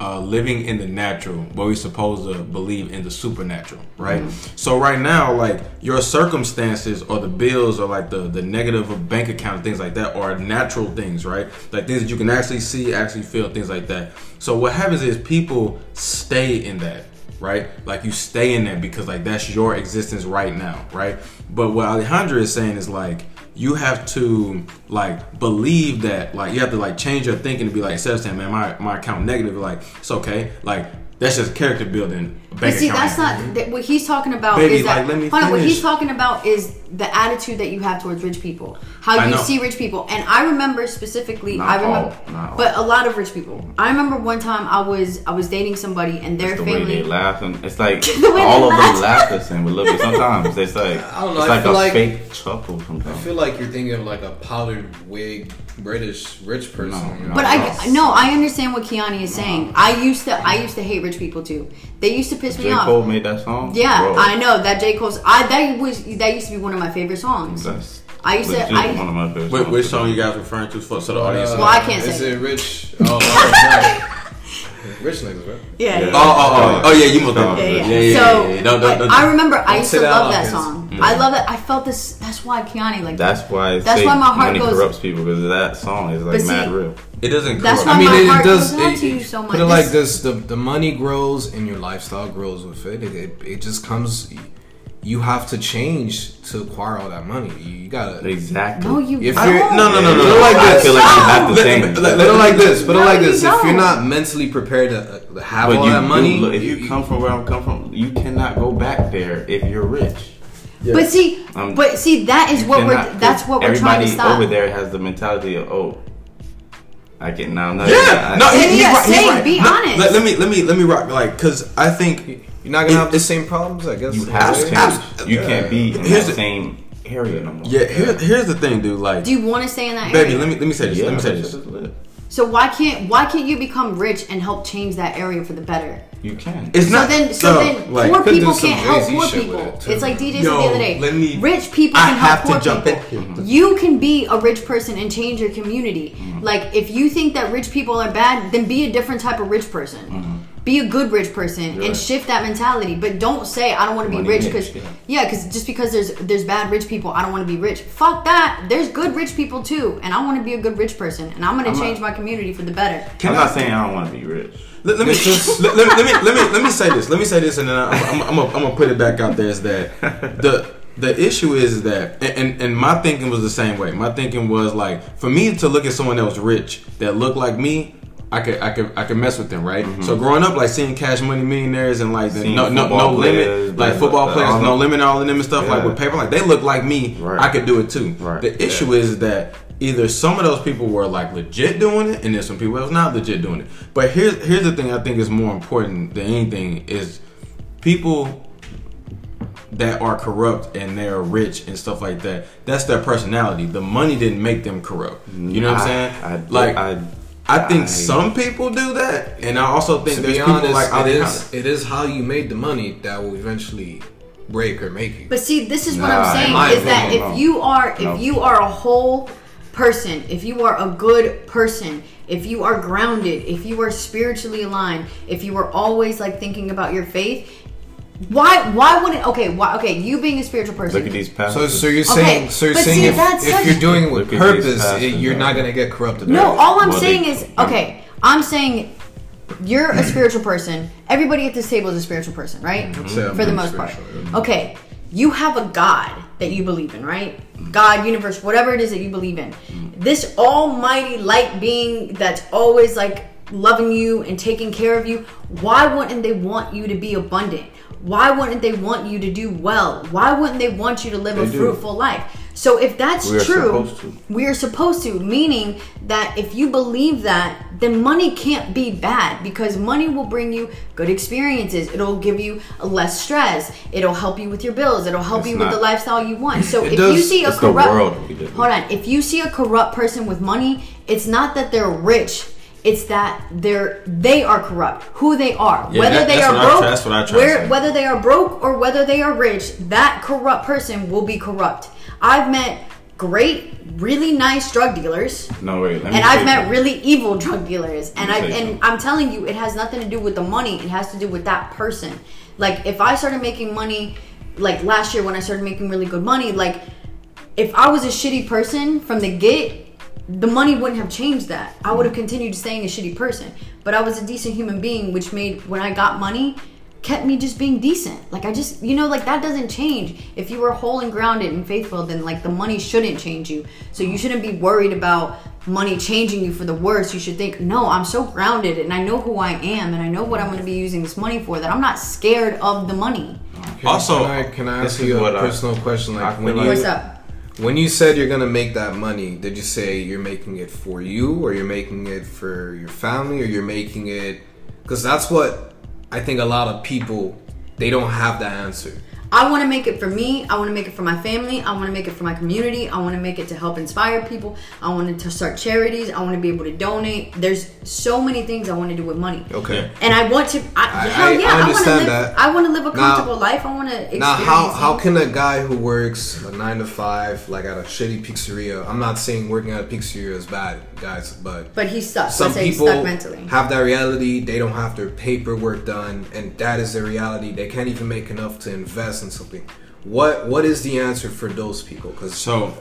S2: uh, living in the natural, but we're supposed to believe in the supernatural, right? So right now, like your circumstances or the bills or like the the negative of bank account things like that are natural things, right? Like things that you can actually see, actually feel, things like that. So what happens is people stay in that, right? Like you stay in that because like that's your existence right now, right? But what Alejandra is saying is like you have to like believe that like you have to like change your thinking to be like instead of saying man my, my account negative like it's okay. Like that's just character building
S1: But
S2: bank
S1: see, that's not that, what he's talking about.
S2: Baby,
S1: is that
S2: like, let me
S1: hold on, what he's talking about is the attitude that you have towards rich people, how you see rich people. And I remember specifically,
S4: Not
S1: I remember,
S4: all, not all.
S1: but a lot of rich people. I remember one time I was I was dating somebody and their
S4: the way
S1: family.
S4: they laugh and it's like
S1: The
S4: all of
S1: laugh.
S4: them laugh the same. But look, sometimes it's like
S3: I don't know,
S4: it's
S3: I
S4: like
S3: feel
S4: a
S3: like-
S4: fake chuckle Sometimes I
S3: feel like you're thinking of like a powdered wig British rich person.
S4: No,
S3: you know?
S1: But I no, I understand what Kiani is saying. I used to I used to hate rich people too. They used to piss me off. J.
S4: Cole made that song.
S1: Yeah,
S4: Bro,
S1: I know that J Cole's. I that was that used to be one of my favorite songs.
S4: That's
S1: I used to-
S4: legit
S1: I-
S4: one of my favorite
S2: Wait, which song you guys referring to for so the audience?
S3: Uh,
S1: Well, I can't
S3: is
S1: say.
S3: it rich? Oh, oh, no. rich niggas, right?
S1: Yeah.
S4: Yeah.
S2: Oh, oh, oh, oh, yeah, you must
S4: Yeah,
S1: Yeah, yeah.
S2: Yeah, yeah,
S1: so
S2: yeah, yeah. Don't- don't- don't-
S1: I, I remember I
S3: Don't
S1: used
S3: say
S1: to
S3: that
S1: love
S3: out
S1: that
S3: loud,
S1: song.
S2: kids.
S1: I love that. I felt this. That's why Kiani like.
S4: That's why. I
S1: That's
S4: say
S1: why my heart
S4: money
S1: goes-
S4: corrupts people because that song is like
S1: But see-
S4: mad real.
S2: It doesn't.
S1: That's
S2: corrupt.
S1: why
S3: I mean,
S1: my
S3: it,
S1: heart
S3: it does.
S1: goes out
S3: It,
S1: to you
S3: it-
S1: so much.
S3: Put it like
S1: This-
S3: this: the the money grows and your lifestyle grows with it. It, it, it just comes. You have to change to acquire all that money. You, you gotta.
S4: Exactly.
S1: No, you.
S3: If you're-
S2: No, no, no, no,
S3: Put
S2: no.
S3: it like
S4: I feel like you have to change.
S2: let-
S3: Put it like this. Put it
S1: No,
S3: like
S1: you
S3: this. If you're
S1: don't.
S3: mentally prepared to uh, have
S4: But
S3: all
S4: you,
S3: that money,
S4: look, if you come from where I'm come from, you cannot go back there if you're rich.
S1: But see,
S4: Um,
S1: but see, that is
S4: You
S1: what we're.
S4: cannot,
S1: That's
S4: 'cause
S1: what we're trying to stop.
S4: Everybody over there has the mentality of oh, I can now. now
S2: Yeah, no,
S1: Yeah,
S2: he, he's
S1: yeah,
S2: right. He's right.
S1: be
S2: No,
S1: honest.
S2: Let, let me, let me, let me rock. Like, cause I think
S3: you're not gonna have the same problems. I guess
S4: you have to
S2: Abs-
S4: change.
S2: abs-
S4: You can't be in
S2: Here's
S4: that
S2: the-
S4: same area no more.
S2: Yeah, here, here's the thing, dude. Like,
S1: Do you want to stay in that
S2: baby,
S1: area?
S2: let me let me say this.
S4: Yeah,
S2: let me say
S4: that
S2: this.
S4: shit is lit.
S1: So why can't why can't you become rich and help change that area for the better?
S4: You can.
S2: It's
S1: So
S2: not
S1: then, so
S2: no,
S1: then,
S2: like,
S1: poor people can't help poor people.
S3: it.
S1: It's like DJ said
S2: Yo,
S1: the other day.
S2: let me-
S1: rich people
S2: I
S1: can
S2: have
S1: help poor
S2: to jump
S1: people.
S2: in here.
S1: You can be a rich person and change your community.
S2: Mm-hmm.
S1: Like if you think that rich people are bad, then be a different type of rich person.
S2: Mm-hmm.
S1: Be a good rich person
S4: Right.
S1: and shift that mentality. But don't say I don't want to be rich because
S4: yeah.
S1: yeah, because just because there's there's bad rich people, I don't want to be rich. Fuck that. There's good rich people too, and I want to be a good rich person, and I'm gonna change
S4: not-
S1: my community for the better.
S4: I'm not saying I don't want to be rich.
S2: Let, let me, let, let, let me let me let me say this. Let me say this, and then I'm, I'm, I'm, gonna, I'm gonna put it back out there. Is that the the issue is that, and, and and my thinking was the same way. My thinking was like, for me to look at someone that was rich that looked like me. I could, I could, I could mess with them, right? So growing up, like seeing Cash Money Millionaires and like the
S4: Mm-hmm. Seeing
S2: no, no, limit,
S4: players,
S2: like football
S4: the-
S2: players,
S4: all
S2: no limit, all of them and stuff, like with paper, like they look like me.
S4: Right.
S2: I could do it too.
S4: Right.
S2: The issue is that either some of those people were like legit doing it, and there's some people that was not legit doing it. But here's here's the thing I think is more important than anything is people that are corrupt and they're rich and stuff like that. That's their personality. The money didn't make them corrupt. You know what I'm saying?
S4: I-
S2: like
S4: I-
S2: I, think
S4: I-
S2: some people do that, and I also think
S3: To
S2: there's
S3: be
S2: people like
S3: it
S2: Ali
S3: is
S2: Khan.
S3: it is how you made the money that will eventually break or make you.
S1: But see, this is what I'm saying
S3: my
S1: is that if
S4: no.
S1: you are if
S4: No.
S1: you are a whole person, if you are a good person, if you are grounded, if you are spiritually aligned, if you are always like thinking about your faith, why why wouldn't okay why okay you being a spiritual person
S4: Look at these
S3: So, so you're
S1: Okay,
S3: saying, so you're saying
S1: see,
S3: if, if
S1: such-
S3: you're doing it with
S4: Look at these
S3: purpose, it, you're not gonna get corrupted.
S1: No,
S3: by
S1: all I'm
S4: Well,
S1: saying
S4: they-
S1: is okay. I'm saying you're a spiritual person. Everybody at this table is a spiritual person, right? Mm-hmm.
S3: say I'm
S1: For the most part. Okay, you have a God that you believe in, right? God, universe, whatever it is that you believe in. Mm. This almighty light being that's always like loving you and taking care of you. Why wouldn't they want you to be abundant? Why wouldn't they want you to do well? Why wouldn't they want you to live a
S4: do.
S1: fruitful life? So if that's
S4: We
S1: true, we are supposed to, meaning that if you believe that, then money can't be bad because money will bring you good experiences. It'll give you less stress. It'll help you with your bills. It'll help
S4: It's
S1: you with the lifestyle you want. So if
S3: does-
S1: you see a corrupt
S4: world we live in.
S1: hold on, if you see a corrupt person with money, it's not that they're rich. It's that they're they are corrupt. Who they are,
S2: Yeah,
S1: whether
S2: that-
S1: they are
S2: what I-
S1: broke,
S2: that's what I try
S1: where, whether they are broke or whether they are rich, that corrupt person will be corrupt. I've met great, really nice drug dealers,
S4: no wait. Let me
S1: and I've met
S4: something.
S1: really evil drug dealers. And I
S4: Let me say
S1: and
S4: something.
S1: I'm telling you, it has nothing to do with the money. It has to do with that person. Like if I started making money, like last year when I started making really good money, like if I was a shitty person from the get, the money wouldn't have changed that. I would have continued staying a shitty person. But I was a decent human being, which made when I got money, kept me just being decent. Like I just, you know, like that doesn't change. If you were whole and grounded and faithful, then like the money shouldn't change you. So you shouldn't be worried about money changing you for the worse. You should think, no, I'm so grounded and I know who I am and I know what I'm going to be using this money for that I'm not scared of the money.
S3: Can-
S2: Also,
S3: can I, can I ask you a
S4: what I-
S3: personal question? Like
S4: feel
S3: when you
S1: What's up?
S3: When you said you're gonna make that money, did you say you're making it for you, or you're making it for your family, or you're making it? Because that's what I think a lot of people they don't have the answer.
S1: I want to make it for me. I want to make it for my family. I want to make it for my community. I want to make it to help inspire people. I wanted to start charities. I want to be able to donate. There's so many things I want to do with money.
S3: Okay.
S1: And I want to. I,
S3: I-
S1: hell yeah!
S3: I
S1: I, want to
S3: understand
S1: live.
S3: that.
S1: I want to live a
S3: Now-
S1: comfortable life. I want to experience.
S3: Now, how how can a guy who works a nine to five, like at a shitty pizzeria? I'm not saying working at a pizzeria is bad, guys, but
S1: But he's stuck.
S3: some
S1: say
S3: people
S1: stuck mentally.
S3: have that reality. They don't have their paperwork done, and that is their reality. They can't even make enough to invest in something. What what is the answer for those people? Because
S2: So,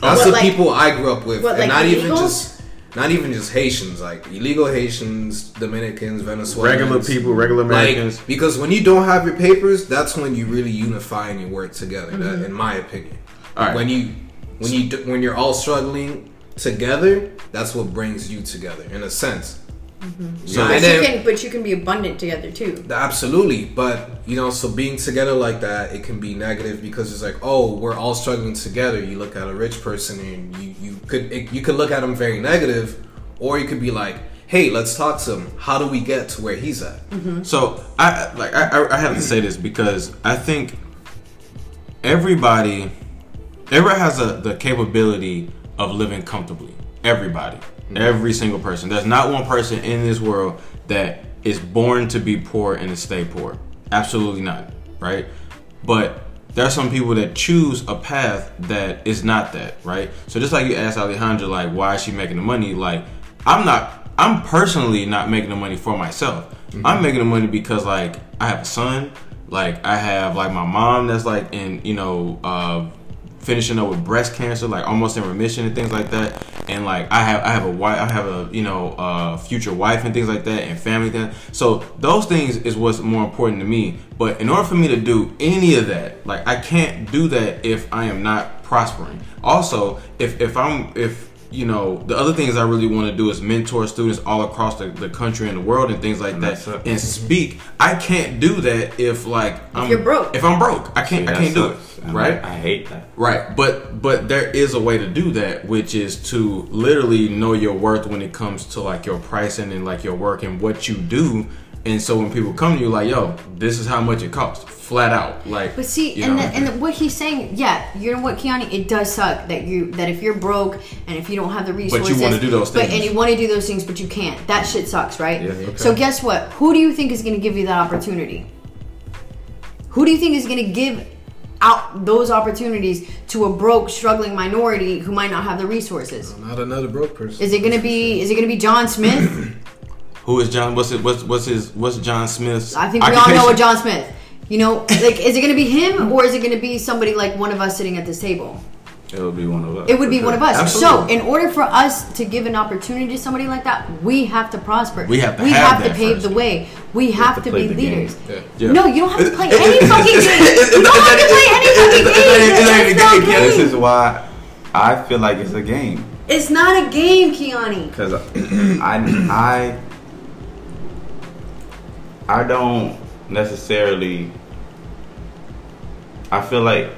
S3: that's
S1: What,
S3: the
S1: like-
S3: people I grew up with,
S1: what,
S3: and
S1: like
S3: not even just not even just Haitians, like illegal Haitians, Dominicans, Venezuelans,
S2: regular people, regular Americans.
S3: like because when you don't have your papers, that's when you really unify and you work together. That, mm-hmm. in my opinion,
S2: All right.
S3: when you when you when you're all struggling together, that's what brings you together in a sense. Mm-hmm.
S2: So-
S3: and
S1: but,
S3: then-
S1: you can, but you can be abundant together too.
S3: Absolutely, but you know, so being together like that, it can be negative because it's like, oh, we're all struggling together. You look at a rich person, and you you could it, you could look at them very negative, or you could be like, hey, let's talk to him. How do we get to where he's at? Mm-hmm.
S2: So I like I, I- I have to say this because I think everybody everyone has a, the capability of living comfortably. Everybody. Every single person. There's not one person in this world that is born to be poor and to stay poor. Absolutely not. Right? But there are some people that choose a path that is not that, right? So just like you asked Alejandra, like, why is she making the money? Like, I'm not, I'm personally not making the money for myself. I'm making the money because, like, I have a son, like, I have, like, my mom that's, like, in, you know, uh, finishing up with breast cancer, like almost in remission and things like that. And like I have I have a wife, I have a you know uh, future wife and things like that, and family things. So those things is what's more important to me. But in order for me to do any of that, like I can't do that if I am not prospering. Also, if if I'm if you know the other things I really want to do is mentor students all across the, the country and the world and things like
S4: And
S2: that
S4: that's
S2: and speak. I can't do that if like if I'm
S1: you're broke.
S2: If I'm broke, I can't I can't do it. Right?
S4: I, I hate that.
S2: Right, but but there is a way to do that, which is to literally know your worth when it comes to like your pricing and like your work and what you do. And so when people come to you, like, yo, this is how much it costs, flat out. Like,
S1: But see,
S2: you
S1: and
S2: know?
S1: the, and the, what he's saying, yeah, you know what, Kiani, it does suck that you that if you're broke and if you don't have the resources, but you
S2: wanna do those things, but
S1: and you want to do those things, but you can't. That shit sucks, right?
S4: Yeah, okay.
S1: So guess what? Who do you think is going to give you that opportunity? Who do you think is going to give out those opportunities to a broke, struggling minority who might not have the resources?
S3: Not another broke person.
S1: Is it going to be? Is it going to be John Smith?
S2: who is John? What's it? What's what's his? What's John Smith's?
S1: I think we all know
S2: occupation?
S1: what John Smith. You know, like, is it going to be him or is it going to be somebody like one of us sitting at this table?
S4: It would be one of us.
S1: It would be
S4: for
S1: one of us.
S2: Absolutely.
S1: So, in order for us to give an opportunity to somebody like that, we have to prosper.
S2: We have to
S1: We
S2: have
S1: have to pave
S2: first.
S1: the way. We have,
S4: to
S1: to, be leaders.
S3: Yeah.
S2: Yeah.
S1: No, you don't have to play
S2: It- it-
S1: any
S2: it-
S1: fucking game.
S2: it- it-
S1: You don't have to play any fucking game.
S2: it- it- it-
S1: It's
S2: it-
S1: no
S2: it- it-
S4: This
S1: game.
S4: is why I feel like it's a game
S1: It's not a game, Kiani.
S4: because I I I don't necessarily. I feel like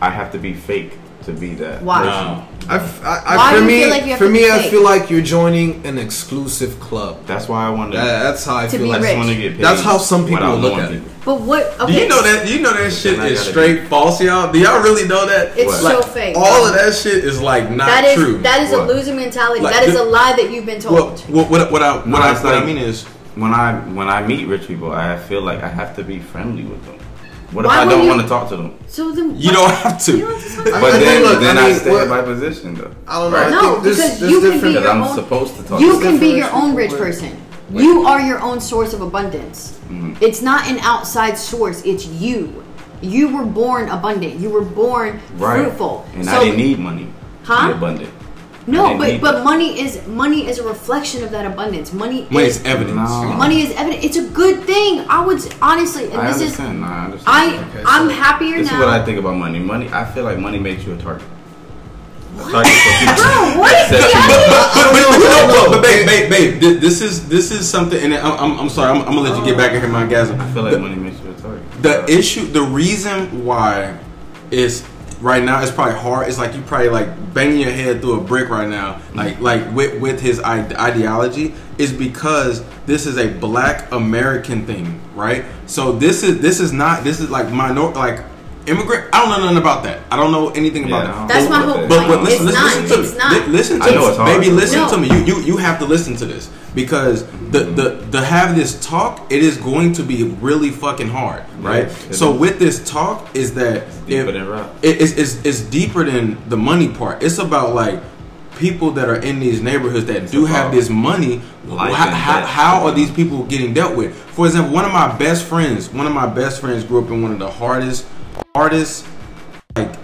S4: I have to be fake to be that.
S1: Why?
S2: No.
S3: I, f- I- I-
S1: Why
S3: for me,
S1: feel like you have
S3: for
S1: to
S3: me,
S1: be
S3: I
S1: fake?
S3: feel like you're joining an exclusive club.
S4: That's why I want to.
S3: That, that's how I
S1: To
S3: feel
S1: be
S3: like.
S4: I just want to get paid.
S3: That's how some people look at it.
S4: people.
S1: But what?
S2: Do you know that? You know that shit is
S4: gotta
S2: straight false, y'all. Do y'all really know that?
S1: It's
S2: Like,
S1: so fake.
S2: All of that shit is like not
S1: That is
S2: true.
S1: that is
S4: What?
S1: a loser mentality.
S2: Like,
S1: that is
S2: the-
S1: a lie that you've been
S2: Well,
S1: told.
S2: what, what, what, I, what,
S4: No,
S2: I, what I mean is,
S4: When I when I meet rich people, I feel like I have to be friendly with them. What
S1: Why
S4: if I don't
S1: you-
S4: want to talk to them?
S1: so then
S2: you don't have to.
S1: Don't have to talk to
S3: I
S4: But then,
S3: look,
S4: then
S3: I
S4: I, stay in my position though.
S3: I don't know.
S2: Right.
S3: I
S1: No,
S3: think there's,
S1: because
S3: there's
S1: you can
S3: different.
S1: be
S4: Because
S1: your
S4: I'm
S1: own-
S4: supposed to talk.
S1: You
S4: to
S1: can be your own rich
S3: Wait.
S1: person. You are your own source of abundance. Mm-hmm. It's not an outside source. It's you. You were born abundant. You were born
S4: right.
S1: fruitful.
S4: and
S1: so,
S4: I didn't need money.
S1: Huh?
S4: Be abundant. I
S1: no,
S4: didn't
S1: but but money is money is a reflection of that abundance. Money
S2: Money
S1: is
S2: is evidence.
S4: No.
S1: money is evidence. It's a good thing. I would honestly, and
S4: I
S1: this is
S4: understand. no, I understand.
S1: I
S3: Okay,
S1: I'm
S3: so
S1: happier
S4: This
S1: now.
S4: is what I think about money. Money. I feel like money makes you a target. A target for people.
S1: Bro, what?
S4: Set you
S1: Yeah.
S2: But, but, but, no, but, but babe, babe, babe, this is this is something, and I'm, I'm, I'm sorry, I'm, I'm gonna let you get back in here, my guys.
S4: I feel like money makes you a target.
S2: The issue, the reason why is right now it's probably hard. It's like you probably like banging your head through a brick right now, like mm. like with with his ideology, is because this is a Black American thing, right? So this is this is not this is like minor like immigrant. I don't know nothing about that. I don't know anything about
S4: Yeah, I
S2: that.
S1: That's
S4: know
S1: my whole
S4: that.
S2: But, but
S1: point.
S2: listen,
S1: It's
S2: listen,
S1: not.
S2: listen to
S1: It's
S2: me.
S1: not.
S2: Li- Listen
S4: I
S2: to
S4: know
S2: me.
S4: it's hard.
S2: Baby, listen
S1: No.
S2: to me. You, you you have to listen to this because the the to have this talk, it is going to be really fucking hard, right?
S4: Yeah,
S2: so
S4: is.
S2: with this talk, is that
S4: deeper
S2: if-
S4: than
S2: it- it's, it's it's deeper than the money part. It's about like people that are in these neighborhoods that do have this money.
S4: life
S2: How, how, how are these people getting dealt with? For example, one of my best friends, one of my best friends grew up in one of the hardest, hardest like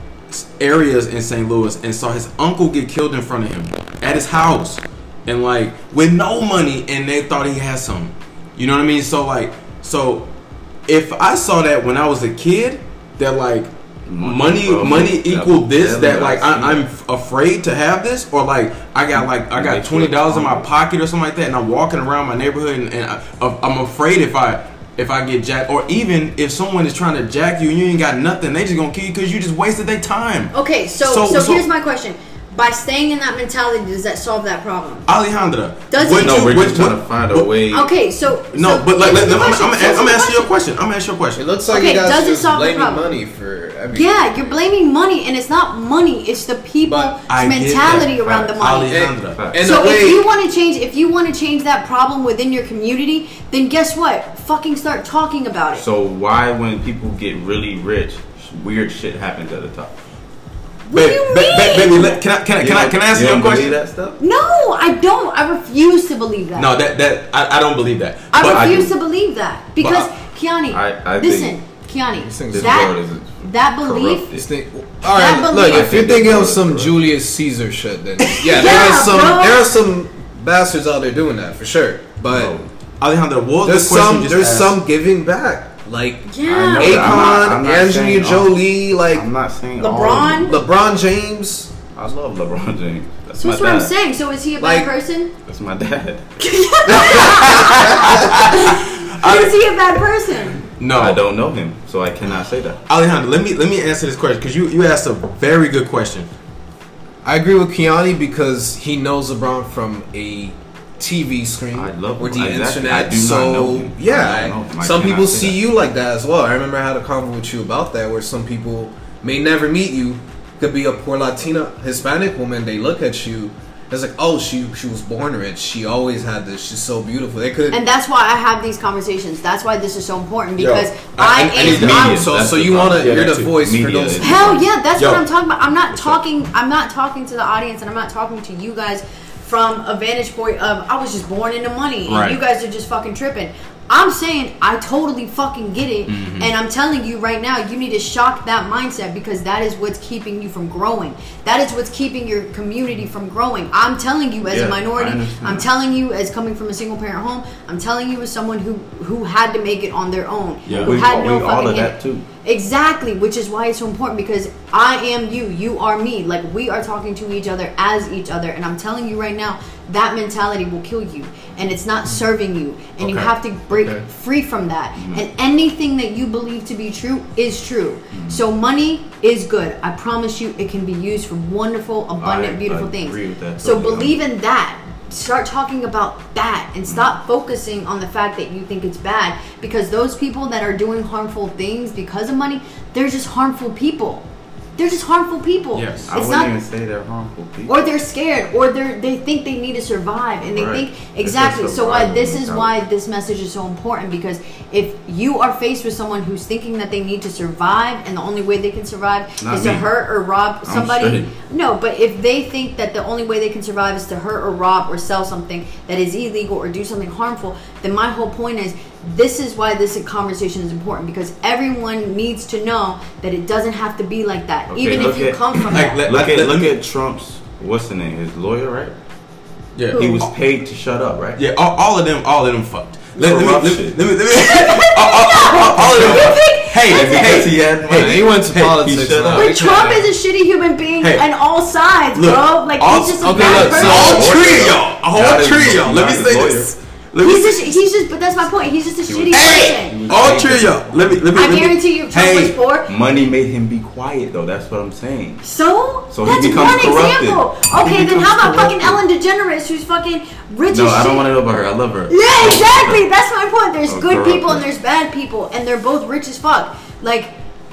S2: areas in St. Louis and saw his uncle get killed in front of him at his house and like with no money and they thought he had some. You know what I mean? So like so if I saw that when I was a kid that like money money
S4: Yeah,
S2: equal this that like
S4: I
S2: I'm afraid to have this or like I got like I got twenty dollars in my pocket or something like that and I'm walking around my neighborhood and, and I, I'm afraid if I if I get jacked or even if someone is trying to jack you and you ain't got nothing they just gonna kill you because you just wasted their time
S1: Okay, so
S2: So-
S1: so,
S2: so-
S1: here's my question. By staying in that mentality, does that solve that problem?
S2: Alejandra,
S1: Does
S2: would
S1: it-
S4: No,
S2: you-
S4: we're
S2: would-
S4: just trying to
S2: would-
S4: find a way.
S1: Okay, so
S2: No,
S1: so
S2: but like, let, I'm, I'm,
S1: question,
S2: I'm,
S1: answer
S2: I'm gonna ask you a
S1: question.
S2: question. I'm gonna ask you a question.
S3: It looks like
S1: Okay,
S3: you guys
S1: does it
S3: just
S1: solve the
S3: blaming
S1: problem?
S3: money for everything.
S1: Yeah, you're blaming money, and it's not money; it's the people's
S3: But
S2: I get
S1: mentality
S2: that.
S1: around the money.
S2: Alejandra.
S3: In
S1: so if you want to change, if you want to change that problem within your community, then guess what? Fucking start talking about it.
S4: So why, when people get really rich, weird shit happens at the top?
S1: What do you
S2: ba-
S1: mean?
S2: ba- baby, can I can I can I can I answer
S4: you
S2: your
S4: don't
S2: question?
S4: believe that stuff?
S1: no, I don't. I refuse to believe that.
S2: No, that that I, I don't believe that.
S1: I
S2: But
S1: refuse
S4: do.
S1: to believe that because
S2: But
S1: Kiani,
S4: I- I
S1: listen,
S4: think
S1: Kiani,
S4: This
S1: that
S4: world is
S1: that belief.
S4: corrupted.
S3: This thing, all
S1: That belief-
S3: look. If you're thinking of some Julius Caesar shit, then yeah, there are some
S1: bro.
S3: there are some bastards out there doing that for sure. But
S4: No.
S2: Alejandra, what was
S3: there's
S2: the question
S3: some
S2: you just
S3: there's
S2: asked?
S3: some giving back, like
S1: Yeah,
S4: I
S3: Akon,
S4: that. I'm I'm
S3: Angelina Jolie, like
S4: I'm not saying
S1: LeBron?
S4: of.
S3: LeBron James.
S4: I love LeBron James. That's
S1: so
S4: my
S1: that's what
S4: dad.
S1: I'm saying. So is he a bad
S3: Like-
S1: person?
S4: That's my dad.
S1: is he a bad person?
S2: no.
S4: I don't know him, so I cannot say that.
S2: Alejandro, let me let me answer this question because you you asked a very good question.
S3: I agree with Kiani because he knows LeBron from a TV screen
S4: I love
S3: or the
S4: Exactly.
S3: internet.
S4: I do not
S3: so
S4: know him. I
S3: yeah,
S4: don't know
S3: some people see
S4: that.
S3: you like that as well. I remember I had a convo with you about that, where some people may never meet you. Could be a poor Latina, Hispanic woman. They look at you. It's like, oh, she she was born rich. She always had this. She's so beautiful. They could.
S1: And that's why I have these conversations. That's why this is so important because
S2: I-
S1: I,
S2: I- I
S1: am.
S4: media.
S3: so so you want to?
S2: Yeah,
S3: you're the
S2: too.
S3: voice for those.
S1: Hell yeah, that's
S2: Yo.
S1: what I'm talking about. I'm not talking. I'm not talking to the audience, and I'm not talking to you guys from a vantage point of I was just born into money, and
S2: Right.
S1: you guys are just fucking tripping. I'm saying I totally fucking get it,
S2: Mm-hmm.
S1: and I'm telling you right now, you need to shock that mindset because that is what's keeping you from growing. That is what's keeping your community from growing. I'm telling you as
S4: Yeah,
S1: a minority. I'm telling you as coming from a single parent home. I'm telling you as someone who who had to make it on their own.
S2: Yeah.
S1: who
S4: We-
S1: had no
S4: we all of that too.
S1: Exactly, which is why it's so important because I am you, you are me. Like we are talking to each other as each other, and I'm telling you right now, that mentality will kill you, and it's not serving you, and you have to break
S3: Okay.
S1: free from that. And anything that you believe to be true is true. So money is good. I promise you, it can be used for wonderful, abundant,
S4: I
S1: beautiful
S4: agree
S1: things.
S4: that
S1: So
S4: totally.
S1: believe in that. Start talking about that and
S2: Mm.
S1: stop focusing on the fact that you think it's bad because those people that are doing harmful things because of money, they're just harmful people. They're just harmful people.
S2: Yes.
S4: I wouldn't
S1: not
S4: even say they're harmful people.
S1: or they're scared or they they think they need to survive and they
S4: Right.
S1: think exactly so why this is why this message is so important because if you are faced with someone who's thinking that they need to survive and the only way they can survive
S4: Not
S1: is to hurt or rob
S4: I'm
S1: somebody no but if they think that the only way they can survive is to hurt or rob or sell something that is illegal or do something harmful then my whole point is this is why this conversation is important because everyone needs to know that it doesn't have to be like that
S4: Okay,
S1: even if you
S4: at-
S1: come from
S2: Like,
S1: that
S2: let-
S4: Look at look at Trump's what's the name? His lawyer, right?
S2: Yeah,
S1: Who?
S4: He was paid to shut up, right?
S2: Yeah, all, all of them, all of them fucked. Let, let me, let, me,
S4: Corruption.
S2: let me, let me, all, all, all, all of them. Hey,
S4: And
S2: hey,
S4: he had money,
S3: Hey, he went to
S2: Hey,
S3: politics.
S4: shut
S1: But Trump is a shitty human being
S2: Hey.
S1: on all sides,
S2: Look,
S1: bro. Like
S2: all-
S1: he's just a
S3: okay,
S1: bad
S3: look, so
S1: person.
S2: all
S4: Lawyer.
S2: three of y'all, a whole
S4: Not
S2: three of y'all. Let me say
S4: lawyer.
S2: this. Let
S1: He's
S2: say-
S1: just, he's just, but that's my point. He's just a shitty
S4: was-
S2: Hey,
S1: person.
S2: all three of y'all. Let me, let me.
S1: I
S2: let me-
S1: guarantee you, Trump
S2: Hey,
S1: was poor.
S4: money made him be quiet, though. That's what I'm saying.
S1: So,
S4: So he
S1: that's
S4: becomes
S1: one
S4: corrupted.
S1: example. Okay, then how about fucking. Ellen DeGeneres, who's fucking rich
S4: No,
S1: as
S4: I
S1: shit?
S4: don't want to know about her. I love her.
S1: Yeah, exactly. That's my point. There's
S4: Oh,
S1: good
S4: corrupted.
S1: people and there's bad people, and they're both rich as fuck. Like,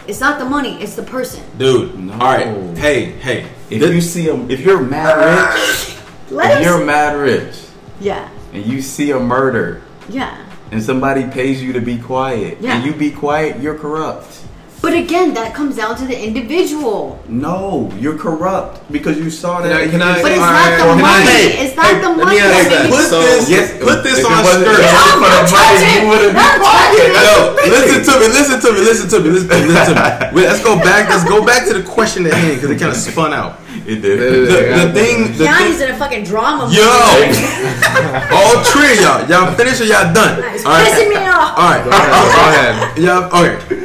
S1: it's not the money; it's the person.
S2: dude.
S4: No.
S2: All right. Hey, hey.
S4: If
S2: This-
S4: you see him, if you're mad rich,
S1: Let
S4: if you're mad rich,
S1: yeah,
S4: and you see a murder,
S1: yeah.
S4: and somebody pays you to be quiet,
S1: Yeah.
S4: and you be quiet, you're corrupt.
S1: But again, that comes down to the individual.
S4: No, you're corrupt because you saw that.
S3: Can I- can I-
S1: But it's not
S3: right,
S1: the
S3: can I-
S1: money. It's not
S2: hey,
S1: the
S3: let me
S1: money.
S3: ask
S1: that
S3: that.
S2: Put
S3: So-
S2: this,
S4: Yes,
S2: put this on
S4: wasn't-
S2: skirt.
S4: if it wasn't for the
S1: I'm
S4: money,
S1: touching.
S4: you would've been
S1: I'm
S4: quiet.
S1: touching.
S2: Yo, listen to me, listen to me, listen to me, listen to me, listen to me. Let's go back. Let's go back to the question at hand because it kind of spun out.
S4: It did.
S2: The, the thing, the
S1: Yanni's
S2: thing.
S1: in a fucking drama.
S2: Yo, all three of y'all, y'all finished or y'all done?
S1: It's
S2: All right.
S1: pissing me off.
S2: All right.
S3: Go ahead.
S2: Yeah.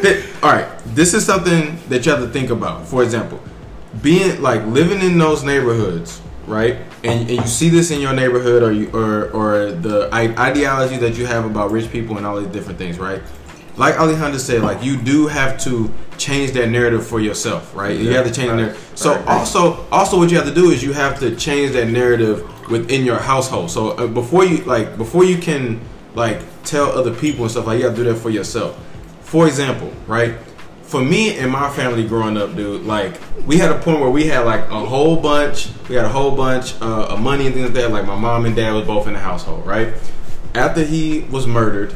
S2: Okay. All right. This is something that you have to think about. For example, being like living in those neighborhoods, right? And, and you see this in your neighborhood, or you or or the ideology that you have about rich people and all these different things, right? Like Alejandro said, like you do have to change that narrative for yourself, right? You have to change the narrative. So
S4: Right.
S2: also, also what you have to do is you have to change that narrative within your household. So uh, before you like before you can like tell other people and stuff like you have to do that for yourself. For example, right? For me and my family growing up, dude, like we had a point where we had like a whole bunch, we had a whole bunch uh, of money and things like that. Like my mom and dad was both in the household, right? After he was murdered,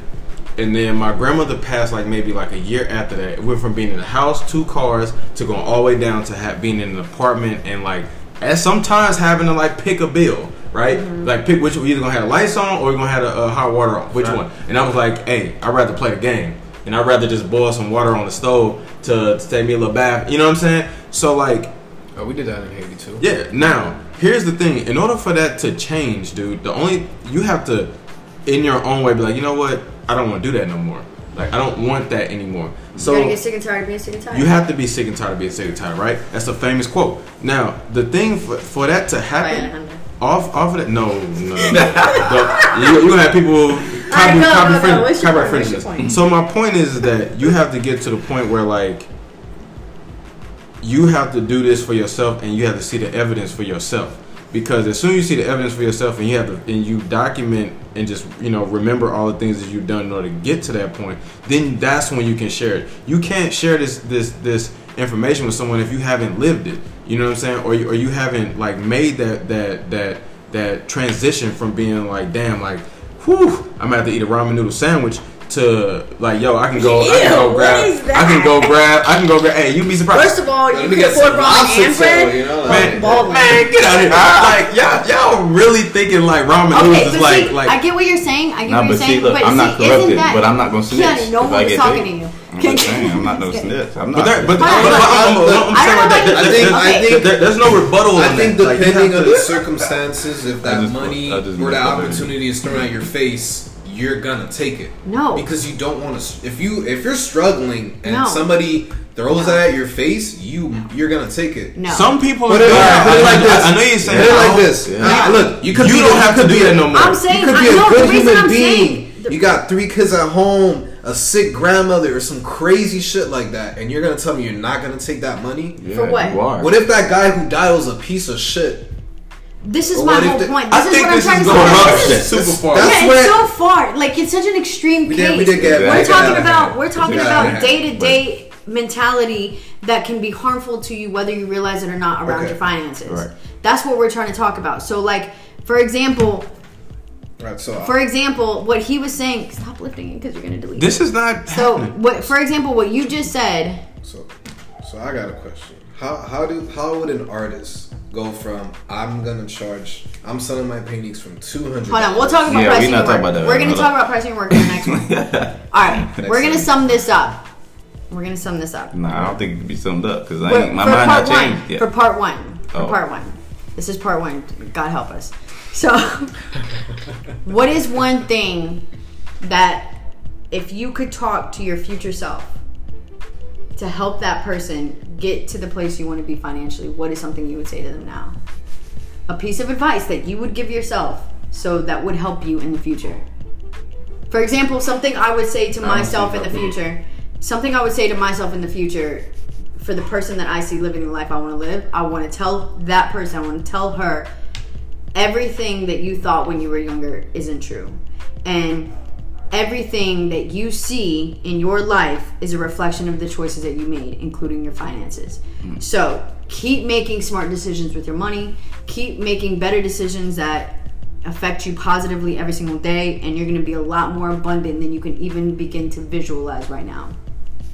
S2: and then my grandmother passed like maybe like a year after that. It went from being in a house, two cars, to going all the way down to ha- being in an apartment and like and sometimes having to like pick a bill, right? Like pick which we either gonna have the lights on or we're gonna have the uh, hot water on. Which
S4: Right.
S2: one? And I was like, hey, I'd rather play the game. And I'd rather just boil some water on the stove to, to take me a little bath. You know what I'm saying? So like
S3: Oh, we did that in Haiti too.
S2: yeah. Now, here's the thing. In order for that to change, dude, the only you have to, in your own way, be like, you know what? I don't want to do that no more. Like, I don't want that anymore.
S1: So you
S2: So
S1: gotta get sick and tired of being sick and tired.
S2: you have to be sick and tired of being sick and tired, right? That's a famous quote. Now, the thing for, for that to happen, off off of that, no, no, Don't- you you gonna have people copy
S1: Alright, go,
S2: copy
S1: go, go.
S2: friend-
S1: What's
S2: copyright
S1: point? What's your
S2: infringements.
S1: point?
S2: So my point is that you have to get to the point where like you have to do this for yourself and you have to see the evidence for yourself because as soon as you see the evidence for yourself and you have to and you document and just you know remember all the things that you've done in order to get to that point then that's when you can share it. You can't share this this this information with someone if you haven't lived it. You know what i'm saying? Or you, or you haven't like made that that that that transition from being like damn like whew i'm gonna have to eat a ramen noodle sandwich to like yo i can go i can go
S1: what
S2: grab
S1: is
S2: i can go grab i can go grab hey you'd be surprised
S1: First of all, you
S3: Let me
S1: can
S3: get some
S1: afford ramen and
S3: tail,
S1: bread.
S3: you know,
S2: Man,
S3: like-
S1: Baldwin.
S2: man, get out of here! like y'all, y'all really thinking like ramen
S1: Okay,
S2: noodles
S1: but
S2: is like
S1: see,
S2: like
S1: I get what you're saying. I get
S4: Nah,
S1: what you're
S4: but see,
S1: saying.
S4: look,
S1: but
S4: I'm not
S1: see, isn't
S4: corrupted,
S1: that,
S4: but I'm not gonna snitch
S1: Keanu, no
S4: if
S1: one
S4: I
S1: was
S4: get
S1: talking
S4: paid.
S1: to you.
S4: I'm
S1: Okay.
S4: just saying, I'm not no
S1: Just
S4: snitch. I'm
S2: But
S4: not.
S2: there, but,
S1: Hold
S2: but, but. I'm, I'm, I'm saying
S1: don't
S2: like that,
S1: about
S2: there-
S3: you. I think-
S2: there- there's no rebuttal
S3: I think
S2: that.
S3: Depending
S2: have
S3: on the circumstances, if that
S4: just-
S3: money or
S4: make
S3: that opportunity is thrown at your face, you're gonna take it.
S1: No.
S3: because you don't want to. If you if you're struggling and
S1: No.
S3: somebody throws
S1: No.
S3: that at your face, you you're gonna take it.
S1: No.
S2: Some people
S3: Put
S2: are
S3: it,
S2: doing
S3: put it like this.
S2: I know you're saying
S3: Put it like this.
S4: Yeah.
S3: Nah, look, you could
S2: You
S3: be,
S2: don't have to do
S3: be
S2: that
S3: a-
S2: no more.
S1: I'm saying,
S3: You could be
S1: I
S3: a
S1: know
S3: good
S1: reason
S3: human
S1: I'm
S3: being.
S1: saying. the-
S3: you got three kids at home, a sick grandmother, or some crazy shit like that, and you're gonna tell me you're not gonna take that money?
S4: Yeah,
S1: For what?
S4: You are.
S3: What if that guy who died was a piece of shit?
S1: This is my whole
S3: the-
S1: point.
S2: I
S1: This is
S2: think
S1: what I'm
S2: this
S1: trying to say. This is-
S2: super far.
S3: That's
S1: yeah, it's so far. Like it's such an extreme
S3: We
S1: case.
S3: did- we did get-
S1: we're talking about we're talking about day to day mentality that can be harmful to you whether you realize it or not around
S3: Okay.
S1: your finances.
S4: Right.
S1: That's what we're trying to talk about. So like for example,
S3: Right. So uh,
S1: for example, what he was saying, stop lifting it because you're going to delete.
S2: This is not.
S1: So
S2: happening.
S1: what for example, what you just said,
S3: So, so I got a question. How how do how would an artist go from I'm gonna charge I'm selling my paintings from two hundred.
S1: hold on, we'll talk about
S4: Yeah, we
S1: pricing
S4: not
S1: and
S4: talking
S1: work.
S4: about that
S1: We're
S4: right
S1: going to
S4: now.
S1: talk about pricing and work in the next one. All right,
S3: Next
S1: we're going to
S3: one.
S1: sum this up. We're going to sum this up.
S4: Nah, I don't think it can be summed up because I
S1: For,
S4: ain't, my
S1: for
S4: mind
S1: part
S4: not
S1: one,
S4: changed. yet.
S1: for part one, for
S4: Oh.
S1: part one. This is part one. God help us. So, what is one thing that if you could talk to your future self to help that person get to the place you want to be financially, what is something you would say to them now? A piece of advice that you would give yourself so that would help you in the future. For example, something I would say to myself in the future, something I would say to myself in the future for the person that I see living the life I want to live, I want to tell that person, I want to tell her everything that you thought when you were younger isn't true. And everything that you see in your life is a reflection of the choices that you made, including your finances. So keep making smart decisions with your money, keep making better decisions that affect you positively every single day, and you're going to be a lot more abundant than you can even begin to visualize right now.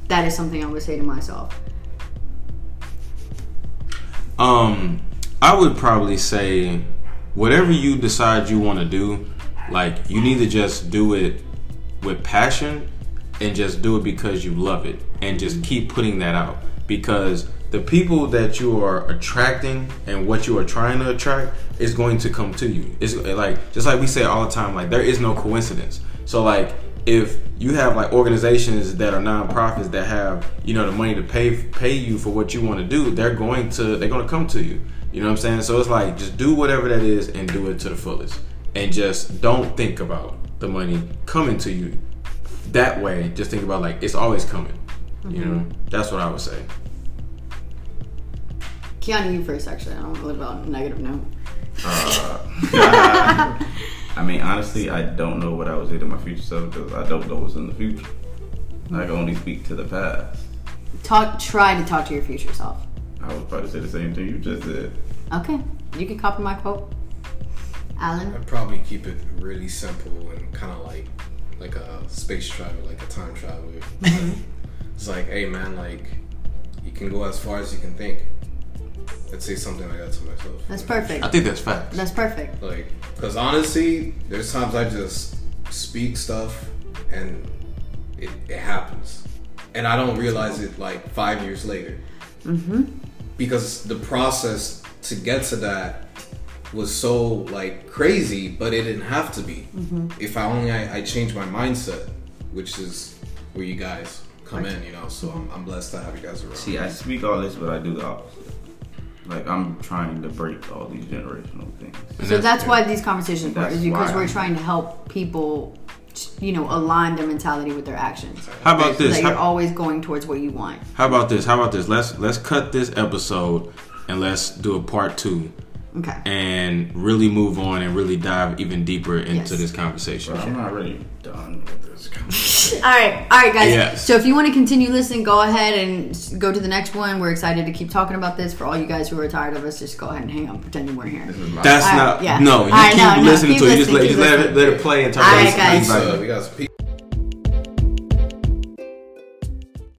S1: That is something I would say to myself.
S2: Um, I would probably say, whatever you decide you want to do, like you need to just do it with passion and just do it because you love it and just keep putting that out because the people that you are attracting and what you are trying to attract is going to come to you. It's like just like we say all the time, like there is no coincidence. So like if you have like organizations that are nonprofits that have you know the money to pay pay you for what you want to do, they're going to they're going to come to you. You know what I'm saying? So it's like just do whatever that is and do it to the fullest, and just don't think about the money coming to you. that way, just think about like it's always coming. You
S1: Mm-hmm.
S2: know, that's what I would say.
S1: Keanu, you first. Actually, I don't want to live on a negative note.
S4: I mean, honestly, I don't know what I would say to my future self because I don't know what's in the future. I can only speak to the past.
S1: Talk. Try to talk to your future self.
S4: I would probably say the same thing you just did.
S1: Okay, you can copy my quote. Alan.
S3: I'd probably keep it really simple and kind of like like a space travel, like a time traveler. it's like, hey man, like you can go as far as you can think. I'd say something like that to myself.
S1: That's perfect.
S2: I think that's facts.
S1: That's perfect.
S3: Like, cause honestly, there's times I just speak stuff and it, it happens, and I don't realize it like five years later. Mm-hmm. Because the process to get to that was so like crazy, but it didn't have to be. Mm-hmm. If I only I, I changed my mindset, which is where you guys come in, you know. So I'm, I'm blessed to have you guys around.
S4: See, I speak all this, but I do the opposite. Like I'm trying to break all these generational things.
S1: So that's
S2: yeah.
S1: why these conversations work, is because we're
S4: I'm-
S1: trying to help people, you know, align their mentality with their actions.
S2: How about
S1: So
S2: this?
S1: that you're
S2: How,
S1: always going towards what you want.
S2: how about this? How about this? Let's let's cut this episode and let's do a part two
S1: Okay.
S2: and really move on and really dive even deeper into
S1: Yes.
S2: this conversation.
S4: But I'm not really done with this conversation.
S1: All right, all right, guys.
S2: Yes.
S1: So if you want to continue listening, go ahead and go to the next one. We're excited to keep talking about this. For all you guys who are tired of us, just go ahead and hang up, pretend you weren't here.
S4: This is my
S2: That's
S1: All right,
S2: not
S1: yeah.
S2: no.
S1: All
S2: You
S1: right,
S2: keep
S1: no, no,
S2: listening
S1: keep
S2: to it. You just, let,
S1: listening,
S2: just let, it, let it play and talk
S1: All
S2: about
S1: right, guys.
S3: Pizza, we got some pizza.